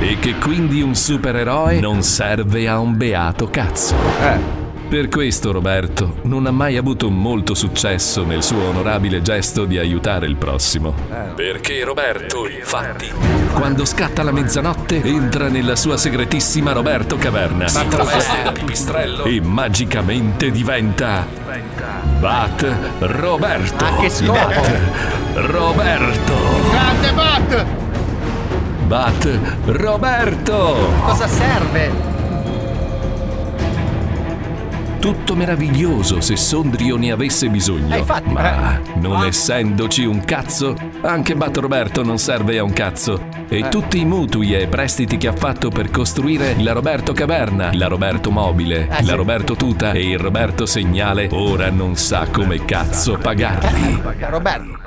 E che quindi un supereroe non serve a un beato cazzo. Per questo Roberto non ha mai avuto molto successo nel suo onorabile gesto di aiutare il prossimo. Perché Roberto, infatti, quando scatta la mezzanotte, entra nella sua segretissima Roberto Caverna, si traveste da pipistrello e magicamente diventa Bat Roberto. A che scopo? Bat Roberto. Grande Bat! Bat Roberto. Cosa serve? Tutto meraviglioso se Sondrio ne avesse bisogno. Eh, infatti, Ma non essendoci un cazzo, anche Bat Roberto non serve a un cazzo. E Eh. tutti i mutui e prestiti che ha fatto per costruire la Roberto Caverna, la Roberto Mobile, Eh, la sì. Roberto Tuta e il Roberto Segnale, ora non sa come cazzo pagarli. Roberto.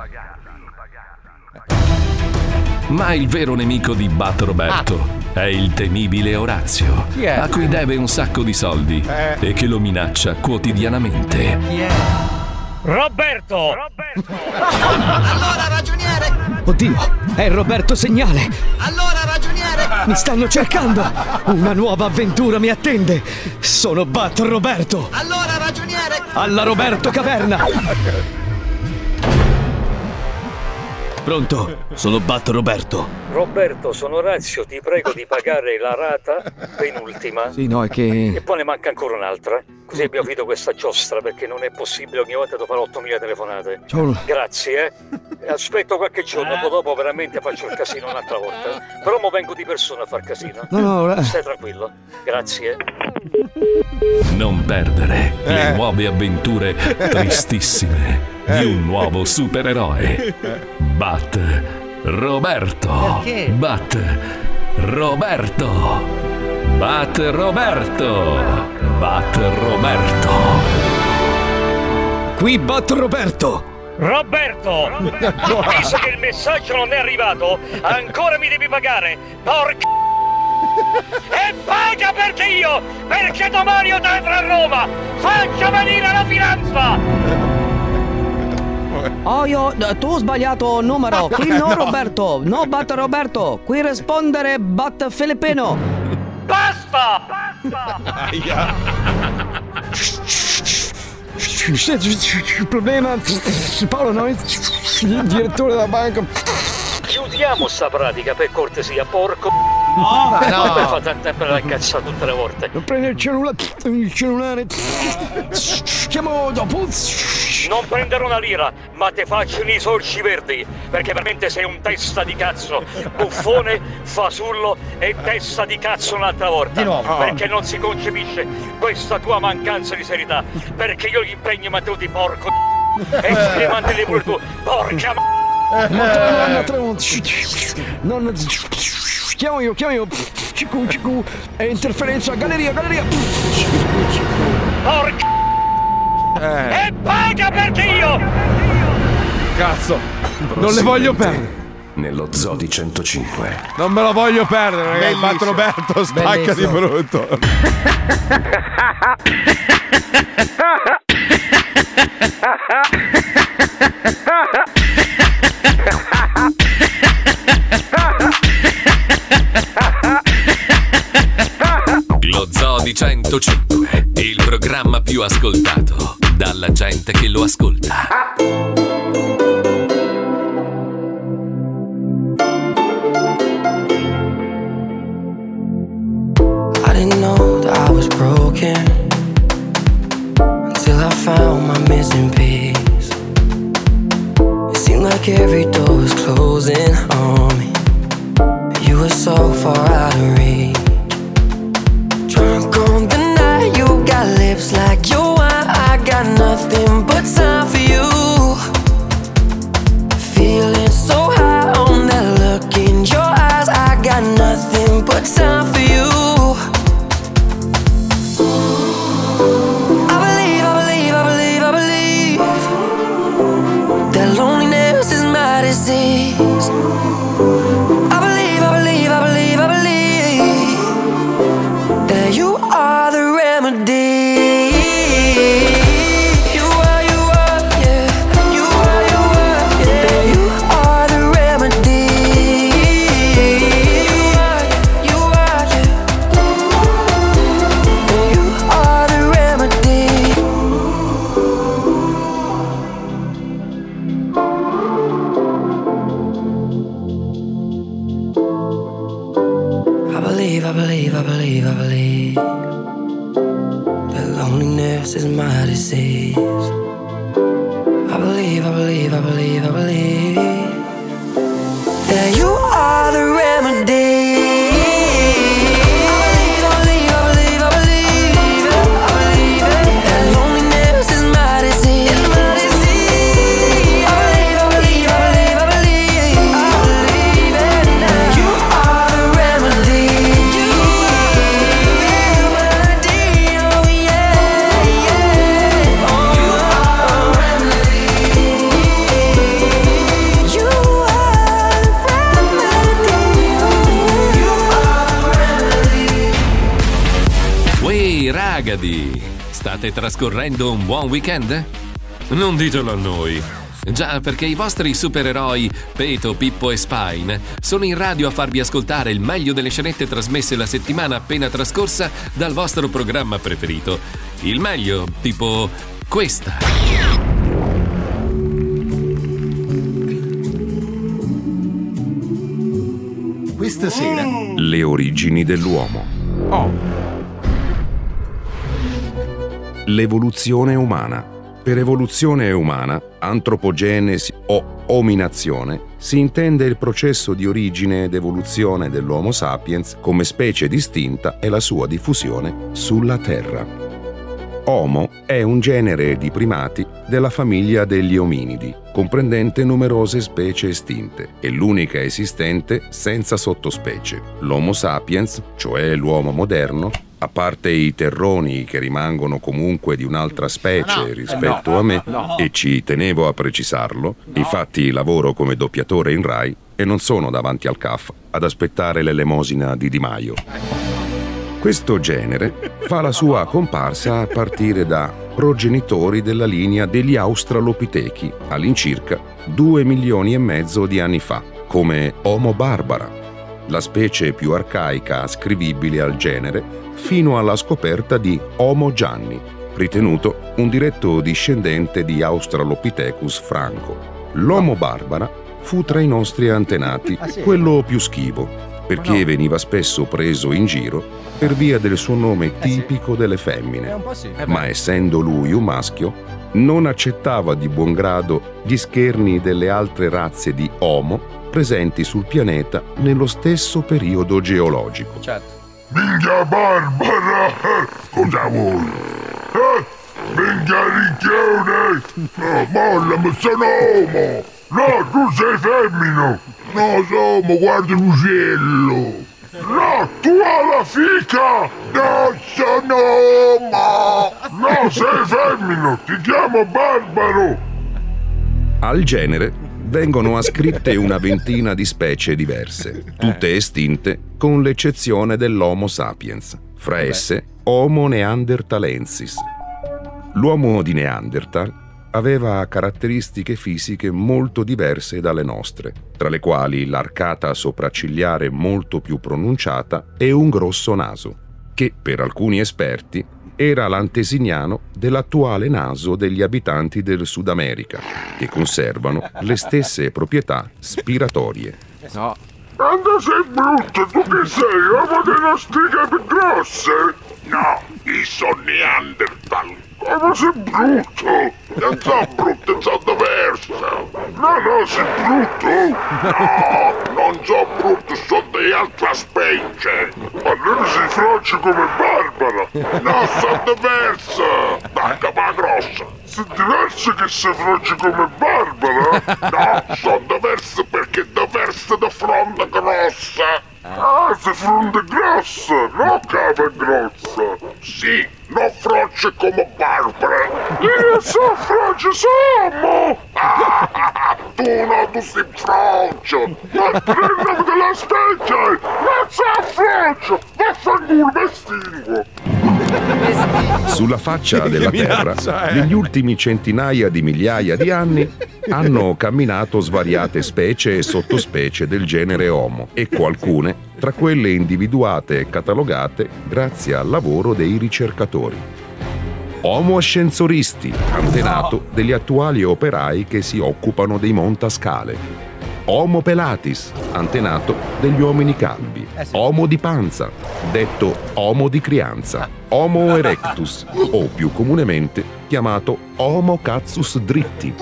Ma il vero nemico di Bat Roberto è il temibile Orazio, a cui deve un sacco di soldi Eh. e che lo minaccia quotidianamente. È? Roberto! Allora, ragioniere! Oddio, è Roberto Segnale. Allora, ragioniere! Mi stanno cercando. Una nuova avventura mi attende. Sono Bat Roberto. Allora, ragioniere! Alla Roberto Caverna. Pronto? Sono Bat Roberto. Roberto, sono Orazio, ti prego di pagare la rata penultima. Sì, no, è che. E poi ne manca ancora un'altra. Così abbiamo finito questa giostra perché non è possibile ogni volta devo fare 8.000 telefonate. Un- Grazie, eh. Aspetto qualche giorno, poi dopo veramente faccio il casino un'altra volta. Però mo vengo di persona a far casino. No, no, ora- Stai tranquillo. Grazie. Non perdere Eh. le nuove avventure tristissime di un nuovo supereroe. Bat Roberto. Bat Roberto. Bat Roberto. Bat Roberto. Qui Bat Roberto. Roberto! Visto che il messaggio non è arrivato, ancora mi devi pagare! Porca! E paga perché io! Perché domani io andrò a Roma! Faccio venire la finanza! Oh, io, tu hai sbagliato numero. Qui no Roberto, no Bat Roberto. Qui rispondere Bat Filippino. Basta! Il problema, Paolo, noi, il direttore della banca. Chiudiamo sta pratica per cortesia, porco! No, ma no. Come fa tanto tempo la cazzo tutte le volte? Non prende il cellulare, il cellulare. Chiamo dopo. Non prenderò una lira, ma te faccio i sorci verdi, perché veramente sei un testa di cazzo, buffone, fasullo e testa di cazzo un'altra volta. Di nuovo. Perché non si concepisce questa tua mancanza di serietà, perché io gli impegni mantenuti porco e ti mantieni pure tu, porca ma... Nonna. Chiamo io, chiamo io. Cicu, cicu. È interferenza, galleria, galleria. Porca... E paga perché io... Cazzo, non le voglio perdere. Nello Zodi 105. Non me lo voglio perdere, ragazzi. Il Bat Roberto spacca di di 105, il programma più ascoltato dalla gente che lo ascolta. I didn't know that I was broken. Trascorrendo un buon weekend? Non ditelo a noi. Già, perché i vostri supereroi, Peto, Pippo e Spine, sono in radio a farvi ascoltare il meglio delle scenette trasmesse la settimana appena trascorsa dal vostro programma preferito. Il meglio, tipo questa. Questa sera Le origini dell'uomo. L'evoluzione umana. Per evoluzione umana, antropogenesi o ominazione, si intende il processo di origine ed evoluzione dell'Homo sapiens come specie distinta e la sua diffusione sulla Terra. Homo è un genere di primati della famiglia degli ominidi, comprendente numerose specie estinte e l'unica esistente senza sottospecie. L'Homo sapiens, cioè l'uomo moderno, a parte i terroni che rimangono comunque di un'altra specie rispetto a me, e ci tenevo a precisarlo, infatti lavoro come doppiatore in Rai e non sono davanti al CAF ad aspettare l'elemosina di Di Maio. Questo genere fa la sua comparsa a partire da progenitori della linea degli Australopitechi all'incirca 2 milioni e mezzo di anni fa, come Homo barbara, la specie più arcaica ascrivibile al genere fino alla scoperta di Homo gianni, ritenuto un diretto discendente di Australopithecus franco. L'Homo barbara fu tra i nostri antenati quello più schivo, perché veniva spesso preso in giro per via del suo nome tipico delle femmine. Ma essendo lui un maschio, non accettava di buon grado gli scherni delle altre razze di Homo presenti sul pianeta nello stesso periodo geologico. Minchia Barbara! Cosa vuoi? Eh? Minchia ricchione! No, mollami, sono uomo! No, tu sei femmino! No, sono, guarda l'uccello! No, tu hai la fica! No, sono uomo! No, sei femmino! Ti chiamo Barbaro! Al genere vengono ascritte una ventina di specie diverse, tutte estinte con l'eccezione dell'Homo sapiens, fra esse Homo neanderthalensis. L'uomo di Neanderthal aveva caratteristiche fisiche molto diverse dalle nostre, tra le quali l'arcata sopraccigliare molto più pronunciata e un grosso naso, che per alcuni esperti era l'antesignano dell'attuale naso degli abitanti del Sud America, che conservano le stesse proprietà spiratorie. No. Quando sei brutto, tu che sei? Uomo delle strighe più grosse? No, io sono Neanderthal. Come sei brutto? Non sono brutto, sono diverso. No, no, sei brutto. No, non sono brutto, sono di altra specie. Allora si froce come Barbara. No, sono diverso. Dai, capa grossa. Diverso che si froce come Barbara? No, sono diverso perché diverso da fronte grossa. Ah, sei fronte grossa, no cava grossa. Sì, non froce come Barbara. Io sono froce, siamo. Ah, tu no, tu sei froce. Ma prendami della specie. Non sei froce. Vaffanculo, vestingo. Sulla faccia della Terra, è? negli ultimi centinaia di migliaia di anni, hanno camminato svariate specie e sottospecie del genere Homo e qualcune tra quelle individuate e catalogate grazie al lavoro dei ricercatori. Homo ascensoristi, antenato degli attuali operai che si occupano dei montascale. Homo pelatis, antenato degli uomini calvi. Homo di panza, detto Homo di crianza. Homo erectus, o più comunemente chiamato Homo cazus dritti.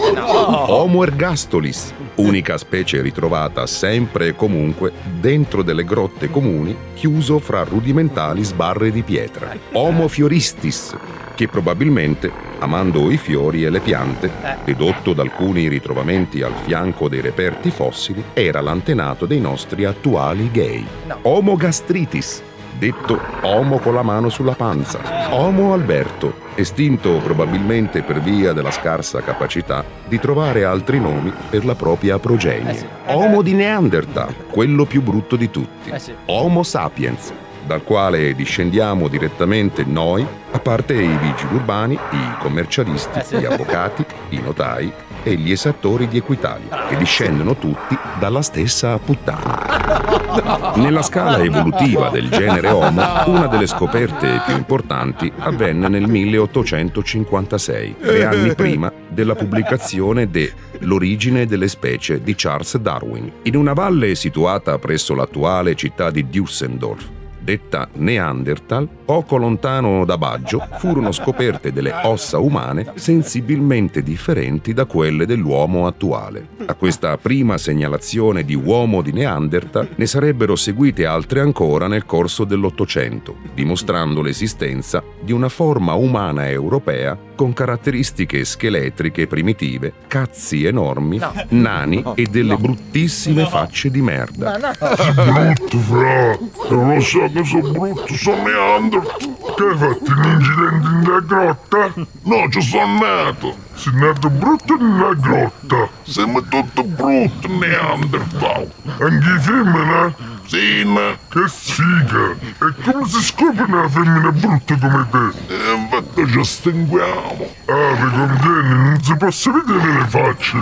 Homo ergastolis, unica specie ritrovata sempre e comunque dentro delle grotte comuni, chiuso fra rudimentali sbarre di pietra. Homo fioristis, che probabilmente, amando i fiori e le piante, dedotto da alcuni ritrovamenti al fianco dei reperti fossili, era l'antenato dei nostri attuali gay. Homo gastritis, detto Homo con la mano sulla panza. Homo Alberto, estinto probabilmente per via della scarsa capacità di trovare altri nomi per la propria progenie. Homo di Neanderthal, quello più brutto di tutti. Homo sapiens, dal quale discendiamo direttamente noi, a parte i vigili urbani, i commercialisti, gli avvocati, i notai e gli esattori di equitali, che discendono tutti dalla stessa puttana. Nella scala evolutiva del genere Homo, una delle scoperte più importanti avvenne nel 1856, tre anni prima della pubblicazione de L'origine delle specie di Charles Darwin, in una valle situata presso l'attuale città di Düsseldorf detta Neanderthal, poco lontano da Baggio, furono scoperte delle ossa umane sensibilmente differenti da quelle dell'uomo attuale. A questa prima segnalazione di uomo di Neanderthal ne sarebbero seguite altre ancora nel corso dell'Ottocento, dimostrando l'esistenza di una forma umana europea con caratteristiche scheletriche primitive, cazzi enormi, nani e delle bruttissime facce di merda. Brutto, fra! Non lo so che sono brutto, sono Neanderthal! Che hai fatto un incidente nella grotta? No, ci sono nato! Sei nato brutto nella grotta! Siamo tutti brutti, Neanderthal! Anche i femmine? Sì, ma che sfiga! E come si scopre una femmina brutta come te? E infatti ci stinguiamo! Ah, vi conviene, non si possono vedere le facce!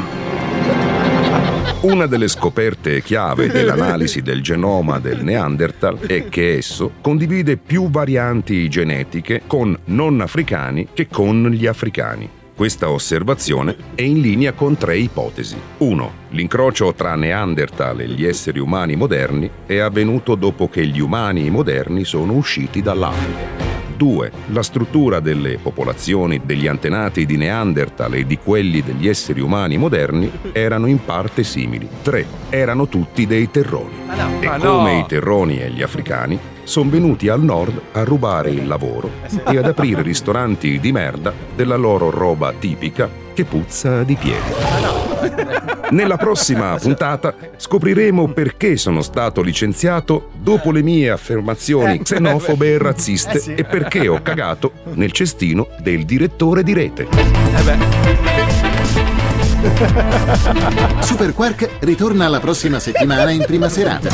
Una delle scoperte chiave dell'analisi del genoma del Neanderthal è che esso condivide più varianti genetiche con non africani che con gli africani. Questa osservazione è in linea con tre ipotesi. 1. L'incrocio tra Neanderthal e gli esseri umani moderni è avvenuto dopo che gli umani moderni sono usciti dall'Africa. 2. La struttura delle popolazioni degli antenati di Neanderthal e di quelli degli esseri umani moderni erano in parte simili. 3. Erano tutti dei terroni. E Ma come no. i terroni e gli africani, sono venuti al nord a rubare il lavoro e ad aprire ristoranti di merda della loro roba tipica che puzza di piedi. Nella prossima puntata scopriremo perché sono stato licenziato dopo le mie affermazioni xenofobe e razziste e perché ho cagato nel cestino del direttore di rete. Super Quark ritorna la prossima settimana in prima serata.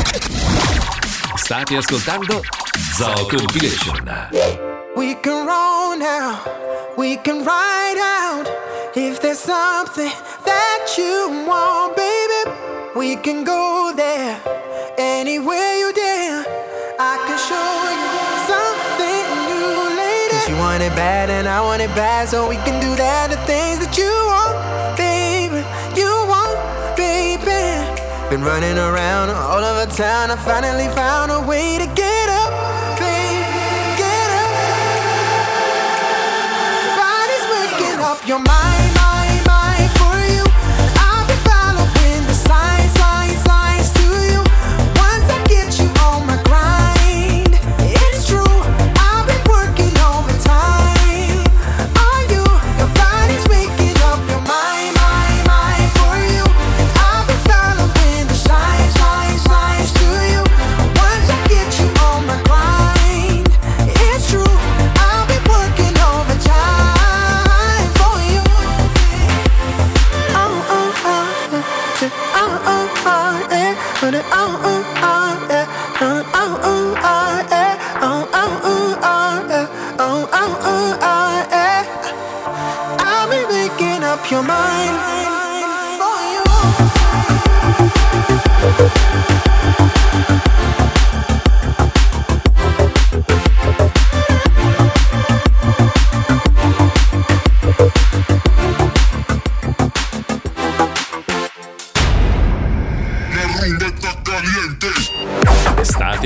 State ascoltando Zoo Compilation. We can roll now, we can ride out. If there's something that you want, baby, we can go there. Anywhere you dare, I can show you something new, lady. You wanna it bad and I want it bad, so we can do that. The things that you want, baby, you want, baby. Been running around all over town. I finally found a way to get up, baby, get up. Body's up your mind,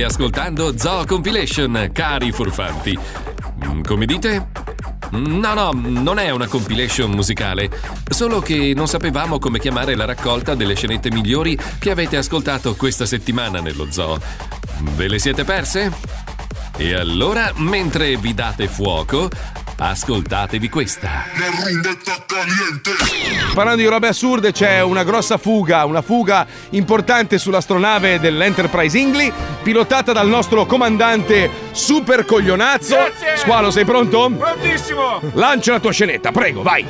ascoltando Zoo Compilation, cari furfanti. Mm, Come dite? No, no, non è una compilation musicale, solo che non sapevamo come chiamare la raccolta delle scenette migliori che avete ascoltato questa settimana nello zoo. Ve le siete perse? E allora, mentre vi date fuoco, ascoltatevi questa. Parlando di robe assurde, c'è una grossa fuga, una fuga importante sull'astronave dell'Enterprise Ingli, pilotata dal nostro comandante super coglionazzo. Grazie. Squalo, sei pronto? Prontissimo! Lancia la tua scenetta, prego, vai.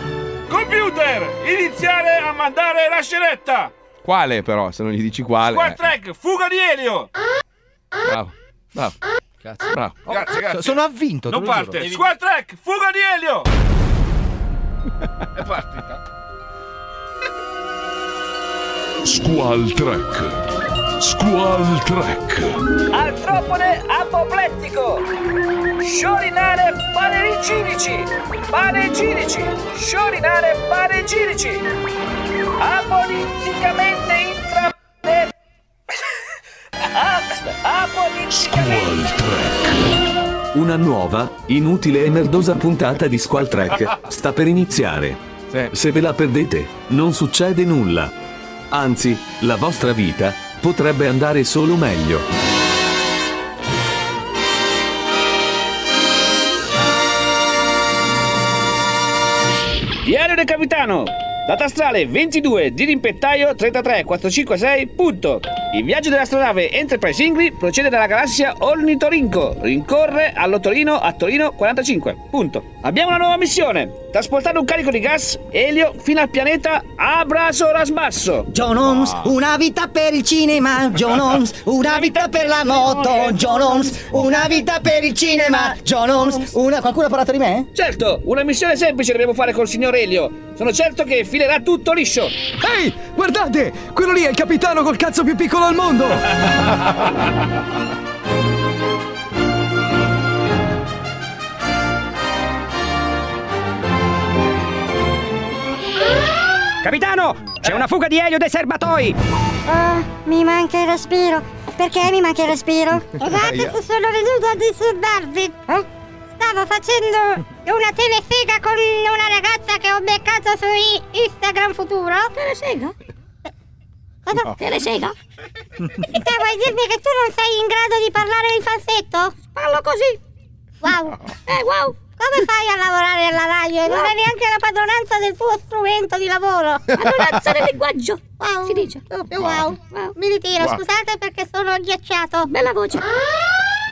Computer, iniziare a mandare la scenetta! Quale però, se non gli dici quale? Squad eh. track, fuga di elio! Bravo, bravo. Cazzo, bravo. Grazie, grazie. Sono avvinto. Non parte. giuro. Squad track, fuga di elio! È partita. Squall Trek. Squall Trek. Artropode apoplettico. Sciorinare panegirici. Panegirici. Sciorinare panegirici. Apoliticamente Una nuova, inutile e merdosa puntata di Squall Trek sta per iniziare. Se ve la perdete, non succede nulla. Anzi, la vostra vita potrebbe andare solo meglio. Diario del capitano. Data astrale 22, di rimpettaio 33 456, punto. Il viaggio dell'astronave Enterprise Ingli procede dalla galassia Ornitorinco, rincorre all'Ottorino a Torino 45, punto. Abbiamo una nuova missione, trasportare un carico di gas, elio, fino al pianeta Abrasorasbasso. John Holmes, una vita per il cinema. John Holmes, una vita per la moto. John Holmes, una vita per il cinema. John Holmes, una... Qualcuno ha parlato di me? Certo, una missione semplice dobbiamo fare col signor Elio. Sono certo che filerà tutto liscio. Ehi, guardate! Quello lì è il capitano col cazzo più piccolo al mondo! Capitano, c'è una fuga di elio dai serbatoi. Oh, mi manca il respiro. Perché mi manca il respiro? Scusate se sono venuta a disturbarvi. Eh? Stavo facendo una telefega con una ragazza che ho beccato su Instagram futuro. Telesega? Cosa? No. Telesega? Te vuoi dirmi che tu non sei in grado di parlare in falsetto? Parlo così. Wow. Eh, wow. Come fai a lavorare alla radio e non hai neanche la padronanza del tuo strumento di lavoro? Padronanza del linguaggio. Wow. Si dice. Wow. Mi ritiro, Wow. scusate perché sono agghiacciato. Bella voce.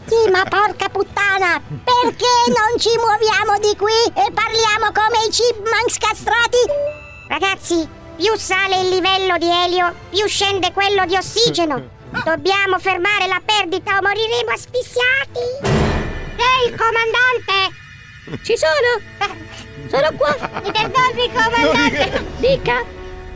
Sì, ma porca puttana! Perché non ci muoviamo di qui e parliamo come i chipmunks castrati? Ragazzi, più sale il livello di elio, più scende quello di ossigeno. Dobbiamo fermare la perdita o moriremo asfissiati. Ehi, il comandante! Ci sono! Sono qua! Mi perdoni, comandante! Dica!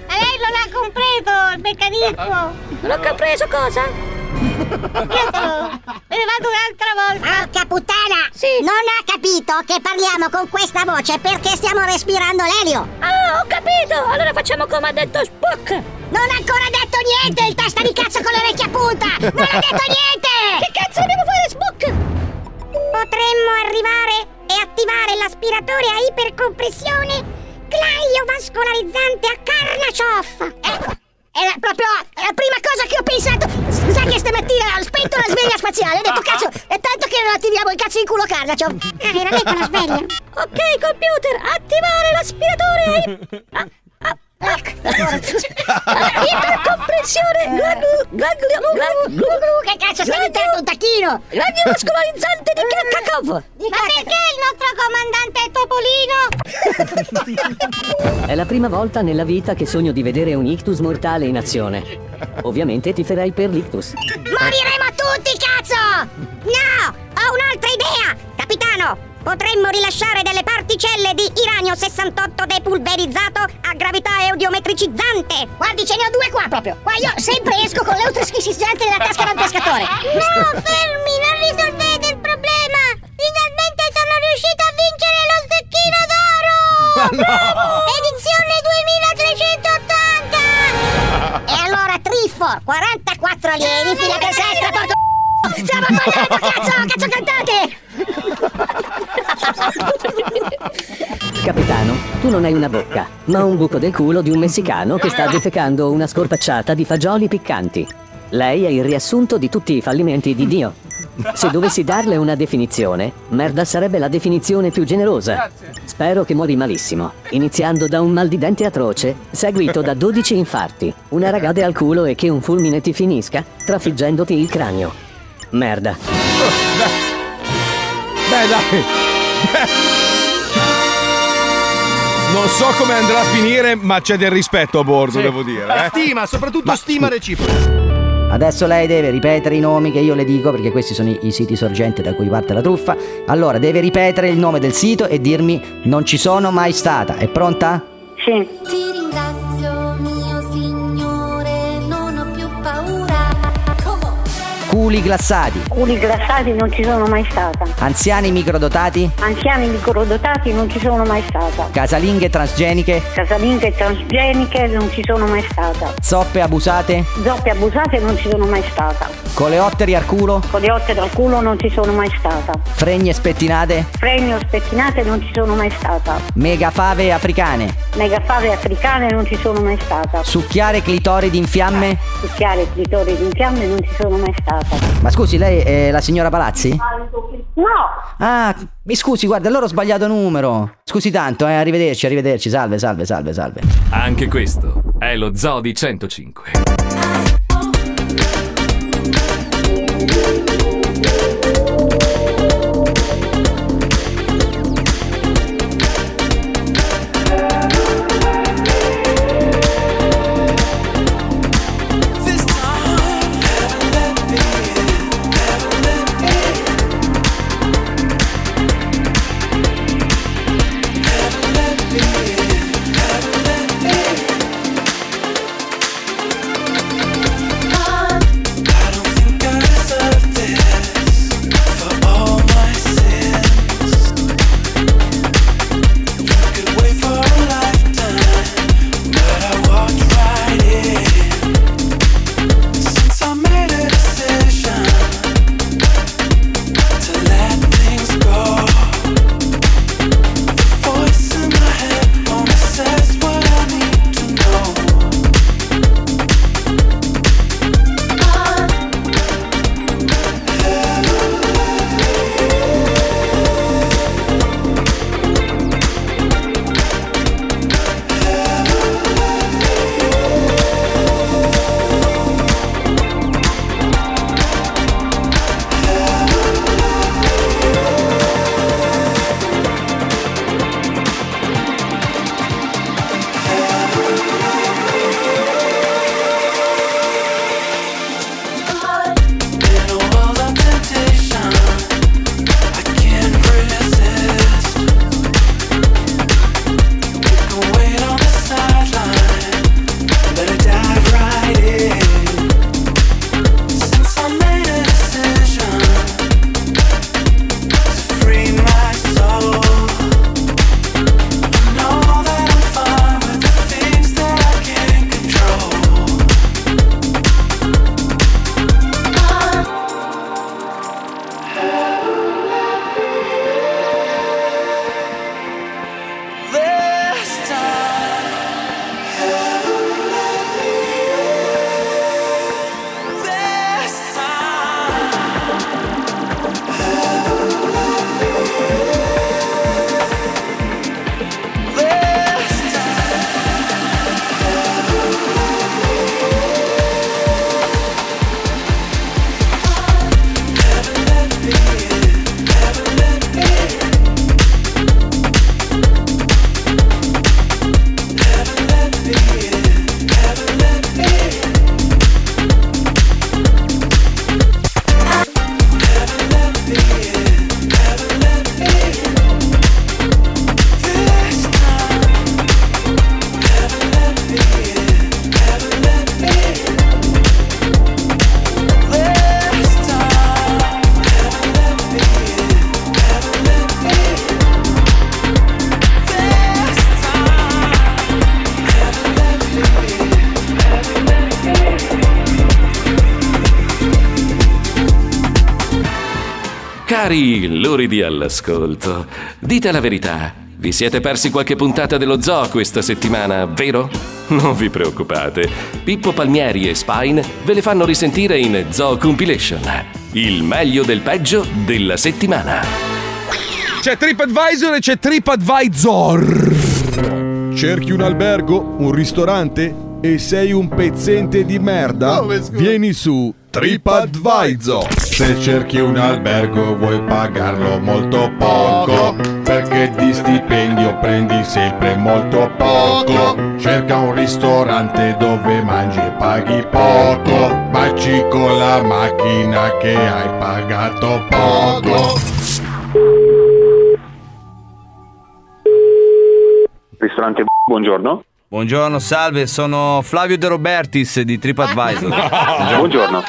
Ma lei non ha compreso il meccanismo! Non ho compreso cosa? Me ne vado un'altra volta. Porca puttana! Sì. Non ha capito che parliamo con questa voce perché stiamo respirando l'elio. Ah, ho capito! Allora facciamo come ha detto Spock! Non ha ancora detto niente, il testa di cazzo con le orecchie a punta! Non ha detto niente! Che cazzo dobbiamo fare, Spock? Potremmo arrivare e attivare l'aspiratore a ipercompressione glaiovascolarizzante a Karnachov. Ecco, era proprio la prima cosa che ho pensato. Sa che stamattina ho spento la sveglia spaziale. Ho detto, cazzo, è tanto che non attiviamo il cazzo in culo Karnachov. Ah, era lei con la sveglia. Ok, computer, attivare l'aspiratore a ip- ah, ah, ecco. Ipercompressione glaglu- glaglu- glaglu- glaglu- Che cazzo, stai diventando un tacchino? Gladiovascolarizzante di Kakakov! Ma perché il nostro comandante è Topolino? È la prima volta nella vita che sogno di vedere un ictus mortale in azione. Ovviamente ti ferai per l'ictus. Moriremo tutti, cazzo! No! Ho un'altra idea! Capitano, potremmo rilasciare delle particelle di iranio 68 depulverizzato a gravità eudiometricizzante! Guardi, ce ne ho due qua proprio! Qua io sempre esco con l'eutroschisizzante nella tasca del pescatore! No, fermi! Non risolvete il problema! Finalmente sono riuscito a vincere lo stecchino d'oro! Bravo! Edizione 2380! E allora, Trifor, 44 alieni, fila per sestra, porco Stiamo parlando, cazzo! Cazzo cantate! Capitano, tu non hai una bocca, ma un buco del culo di un messicano che sta defecando una scorpacciata di fagioli piccanti. Lei è il riassunto di tutti i fallimenti di Dio. Se dovessi darle una definizione, merda sarebbe la definizione più generosa. Spero che muori malissimo, iniziando da un mal di dente atroce, seguito da 12 infarti, una ragade al culo e che un fulmine ti finisca, trafiggendoti il cranio. Merda. Beh, dai. Non so come andrà a finire, ma c'è del rispetto a bordo, Sì. devo dire. La eh. stima, soprattutto Ma- stima reciproca. Adesso lei deve ripetere i nomi che io le dico perché questi sono i, i siti sorgenti da cui parte la truffa. Allora deve ripetere il nome del sito e dirmi non ci sono mai stata. È pronta? Sì. Ti ringrazio, Culi glassati, Culi glassati non ci sono mai stata. anziani microdotati, Anziani microdotati non ci sono mai stata. casalinghe transgeniche, Casalinghe transgeniche non ci sono mai stata. zoppe abusate, Zoppe abusate non ci sono mai stata. coleotteri al culo, Coleotte dal culo non ci sono mai stata. fregne spettinate, Fregno spettinate non ci sono mai stata. megafave africane, Megafave africane non ci sono mai stata. succhiare clitoridi in fiamme. Succhiare clitori in fiamme non ci sono mai stata. Ma scusi, lei è la signora Palazzi? No! Ah, mi scusi, guarda, allora ho sbagliato numero. Scusi tanto, eh, arrivederci, arrivederci, salve, salve, salve, salve. Anche questo è lo Zoo di 105. Luridi all'ascolto, dite la verità. Vi siete persi qualche puntata dello zoo questa settimana, vero? Non vi preoccupate. Pippo Palmieri e Spine ve le fanno risentire in Zoo Compilation. Il meglio del peggio della settimana. C'è TripAdvisor e c'è TripAdvisor. Cerchi un albergo, un ristorante e sei un pezzente di merda? Vieni su TripAdvisor. Se cerchi un albergo vuoi pagarlo molto poco, perché di stipendio prendi sempre molto poco. Cerca un ristorante dove mangi e paghi poco, baci con la macchina che hai pagato poco. Ristorante buongiorno. Buongiorno, salve, sono Flavio De Robertis di TripAdvisor. Buongiorno. Buongiorno,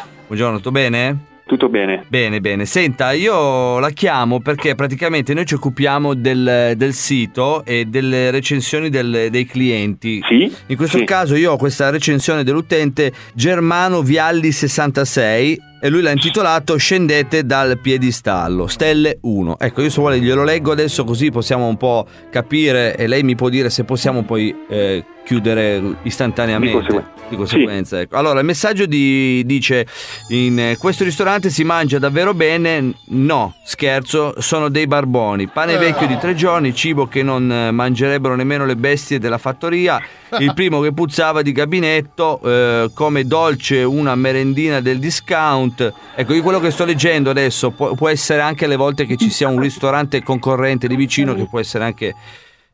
tutto bene? Tutto bene. Bene, bene. Senta, io la chiamo perché praticamente noi ci occupiamo del, del sito e delle recensioni del- dei clienti. Sì. In questo sì. caso io ho questa recensione dell'utente Germano Vialli 66 e lui l'ha intitolato Scendete dal piedistallo, stelle 1. Ecco, io se vuole glielo leggo adesso così possiamo un po' capire e lei mi può dire se possiamo poi eh, chiudere istantaneamente. Di conseguenza. Di conseguenza, ecco. Allora, il messaggio di- dice: In eh, questo ristorante si mangia davvero bene? No, scherzo, sono dei barboni. Pane vecchio di tre giorni, cibo che non eh, mangerebbero nemmeno le bestie della fattoria. Il primo che puzzava di gabinetto, eh, come dolce una merendina del discount. Ecco, io quello che sto leggendo adesso può, può essere anche le volte che ci sia un ristorante concorrente di vicino, che può essere anche.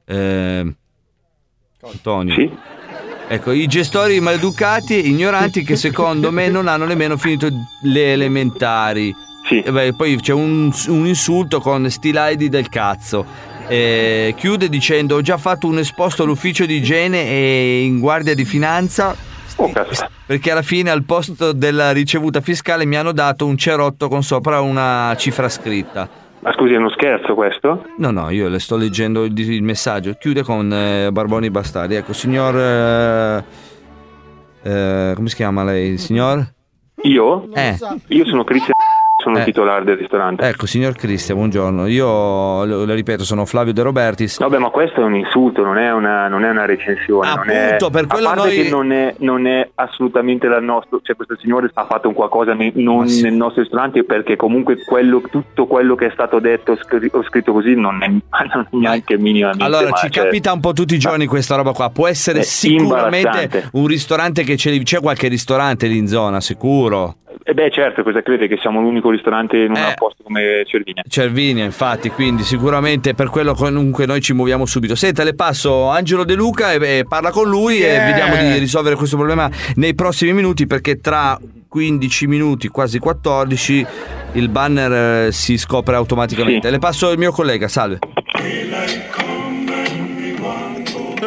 eh, Antonio. Ecco, i gestori maleducati e ignoranti che secondo me non hanno nemmeno finito le elementari. E beh, poi c'è un, un insulto con stilaidi del cazzo. Eh, chiude dicendo: Ho già fatto un esposto all'ufficio di igiene e in guardia di finanza. Perché alla fine al posto della ricevuta fiscale mi hanno dato un cerotto con sopra una cifra scritta. Ma scusi, è uno scherzo questo? No, no, io le sto leggendo il, il messaggio. Chiude con eh, Barboni Bastardi. Ecco, signor. eh, eh, come si chiama lei? Signor? Io? Eh. Io sono Cristian, sono Eh. il titolare del ristorante. Ecco, signor Cristian, buongiorno. Io lo, lo ripeto, sono Flavio De Robertis. Vabbè, ma questo è un insulto, non è una, non è una recensione. non è- Appunto, per quello a parte noi- che non è, non è assolutamente dal nostro, cioè questo signore ha fatto un qualcosa ne- non nel nostro ristorante perché comunque quello, tutto quello che è stato detto scri- o scritto così non è, non è neanche minimamente. Allora, ci cioè- capita un po' tutti i giorni questa roba qua. Può essere sicuramente un ristorante che c'è, c'è qualche ristorante lì in zona, sicuro. Eh beh, certo, cosa crede che siamo l'unico ristorante in un Eh. posto come Cervinia? Cervinia, infatti, quindi sicuramente per quello comunque noi ci muoviamo subito. Senta, le passo Angelo De Luca e, e parla con lui Yeah. e vediamo di risolvere questo problema nei prossimi minuti perché tra 15 minuti, quasi 14, il banner eh, si scopre automaticamente. Le passo il mio collega, salve.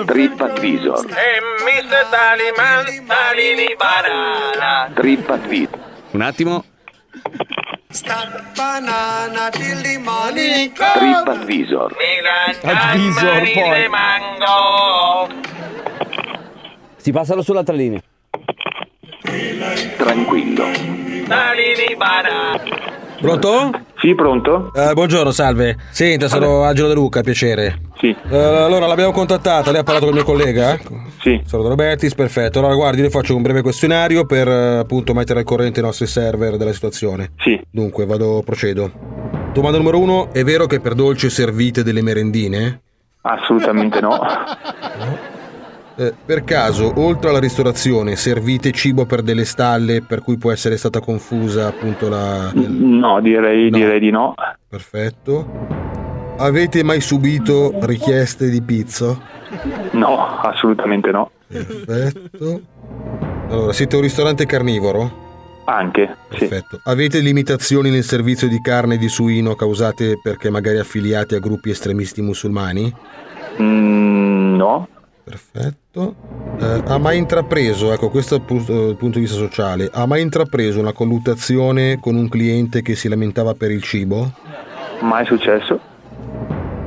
TripAdvisor. E Mr. Taliman, tali di banana. TripAdvisor. Un attimo. Morning. TripAdvisor. Advisor, poi. Si passano sull'altra linea. Tranquillo. Pronto? Sì, pronto? Eh, buongiorno, salve. Senta, sono Angelo De Luca, piacere. Sì. Eh, allora, l'abbiamo contattata, lei ha parlato con il mio collega? Sì. Sono De Robertis, perfetto. Allora, guardi, le faccio un breve questionario per eh, appunto mettere al corrente i nostri server della situazione. Sì. Dunque, vado, procedo. Domanda numero uno, è vero che per dolce servite delle merendine? Assolutamente no. Eh, per caso, oltre alla ristorazione, servite cibo per delle stalle per cui può essere stata confusa appunto la... No, direi, direi di no. Perfetto. Avete mai subito richieste di pizza? No, assolutamente no. Perfetto. Allora, siete un ristorante carnivoro? Anche, sì. Perfetto. Avete limitazioni nel servizio di carne e di suino causate perché magari affiliati a gruppi estremisti musulmani? Mm, no. Perfetto. Eh, ha mai intrapreso, ecco questo dal pu- dal punto di vista sociale, ha mai intrapreso una colluttazione con un cliente che si lamentava per il cibo? Mai successo?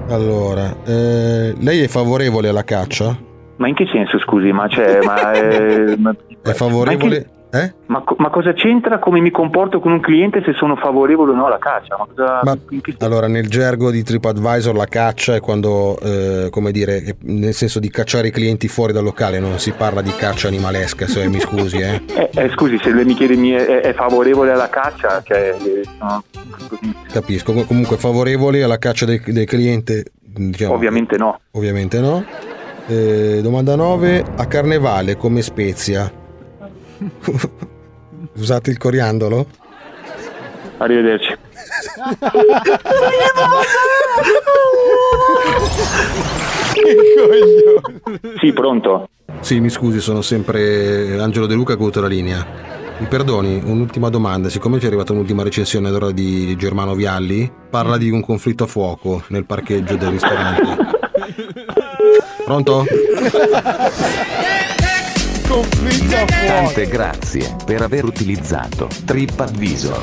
Allora, eh, lei è favorevole alla caccia? Ma in che senso, scusi? Ma c'è. ma, eh, ma- È favorevole, Eh? Ma, co- ma cosa c'entra come mi comporto con un cliente se sono favorevole o no alla caccia? Ma cosa- Ma allora, nel gergo di TripAdvisor la caccia è quando, eh, come dire, nel senso di cacciare i clienti fuori dal locale, non si parla di caccia animalesca, se mi scusi, eh. Eh, eh, scusi, se lei mi chiede mi è, è- favorevole alla caccia, cioè, no, Capisco. Com- Comunque favorevoli alla caccia del, del cliente? diciamo- ovviamente no. Ovviamente no. Eh, domanda 9. A carnevale come spezia? Usate il coriandolo? Arrivederci. Sì, pronto. Sì, mi scusi, sono sempre Angelo De Luca che ho avuto la linea. Mi perdoni, un'ultima domanda. Siccome ci è arrivata un'ultima recensione d'ora di Germano Vialli, parla di un conflitto a fuoco nel parcheggio del ristorante. Pronto? Conflitto a Tante grazie per aver utilizzato TripAdvisor.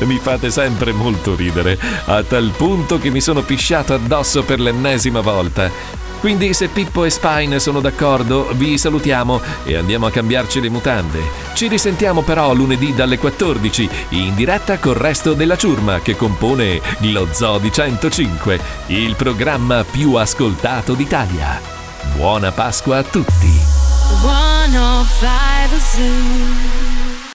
mi fate sempre molto ridere, a tal punto che mi sono pisciato addosso per l'ennesima volta. Quindi se Pippo e Spine sono d'accordo, vi salutiamo e andiamo a cambiarci le mutande. Ci risentiamo però lunedì dalle 14, in diretta col resto della ciurma che compone lo Zoo di 105, il programma più ascoltato d'Italia. Buona Pasqua a tutti! 105 Zoo.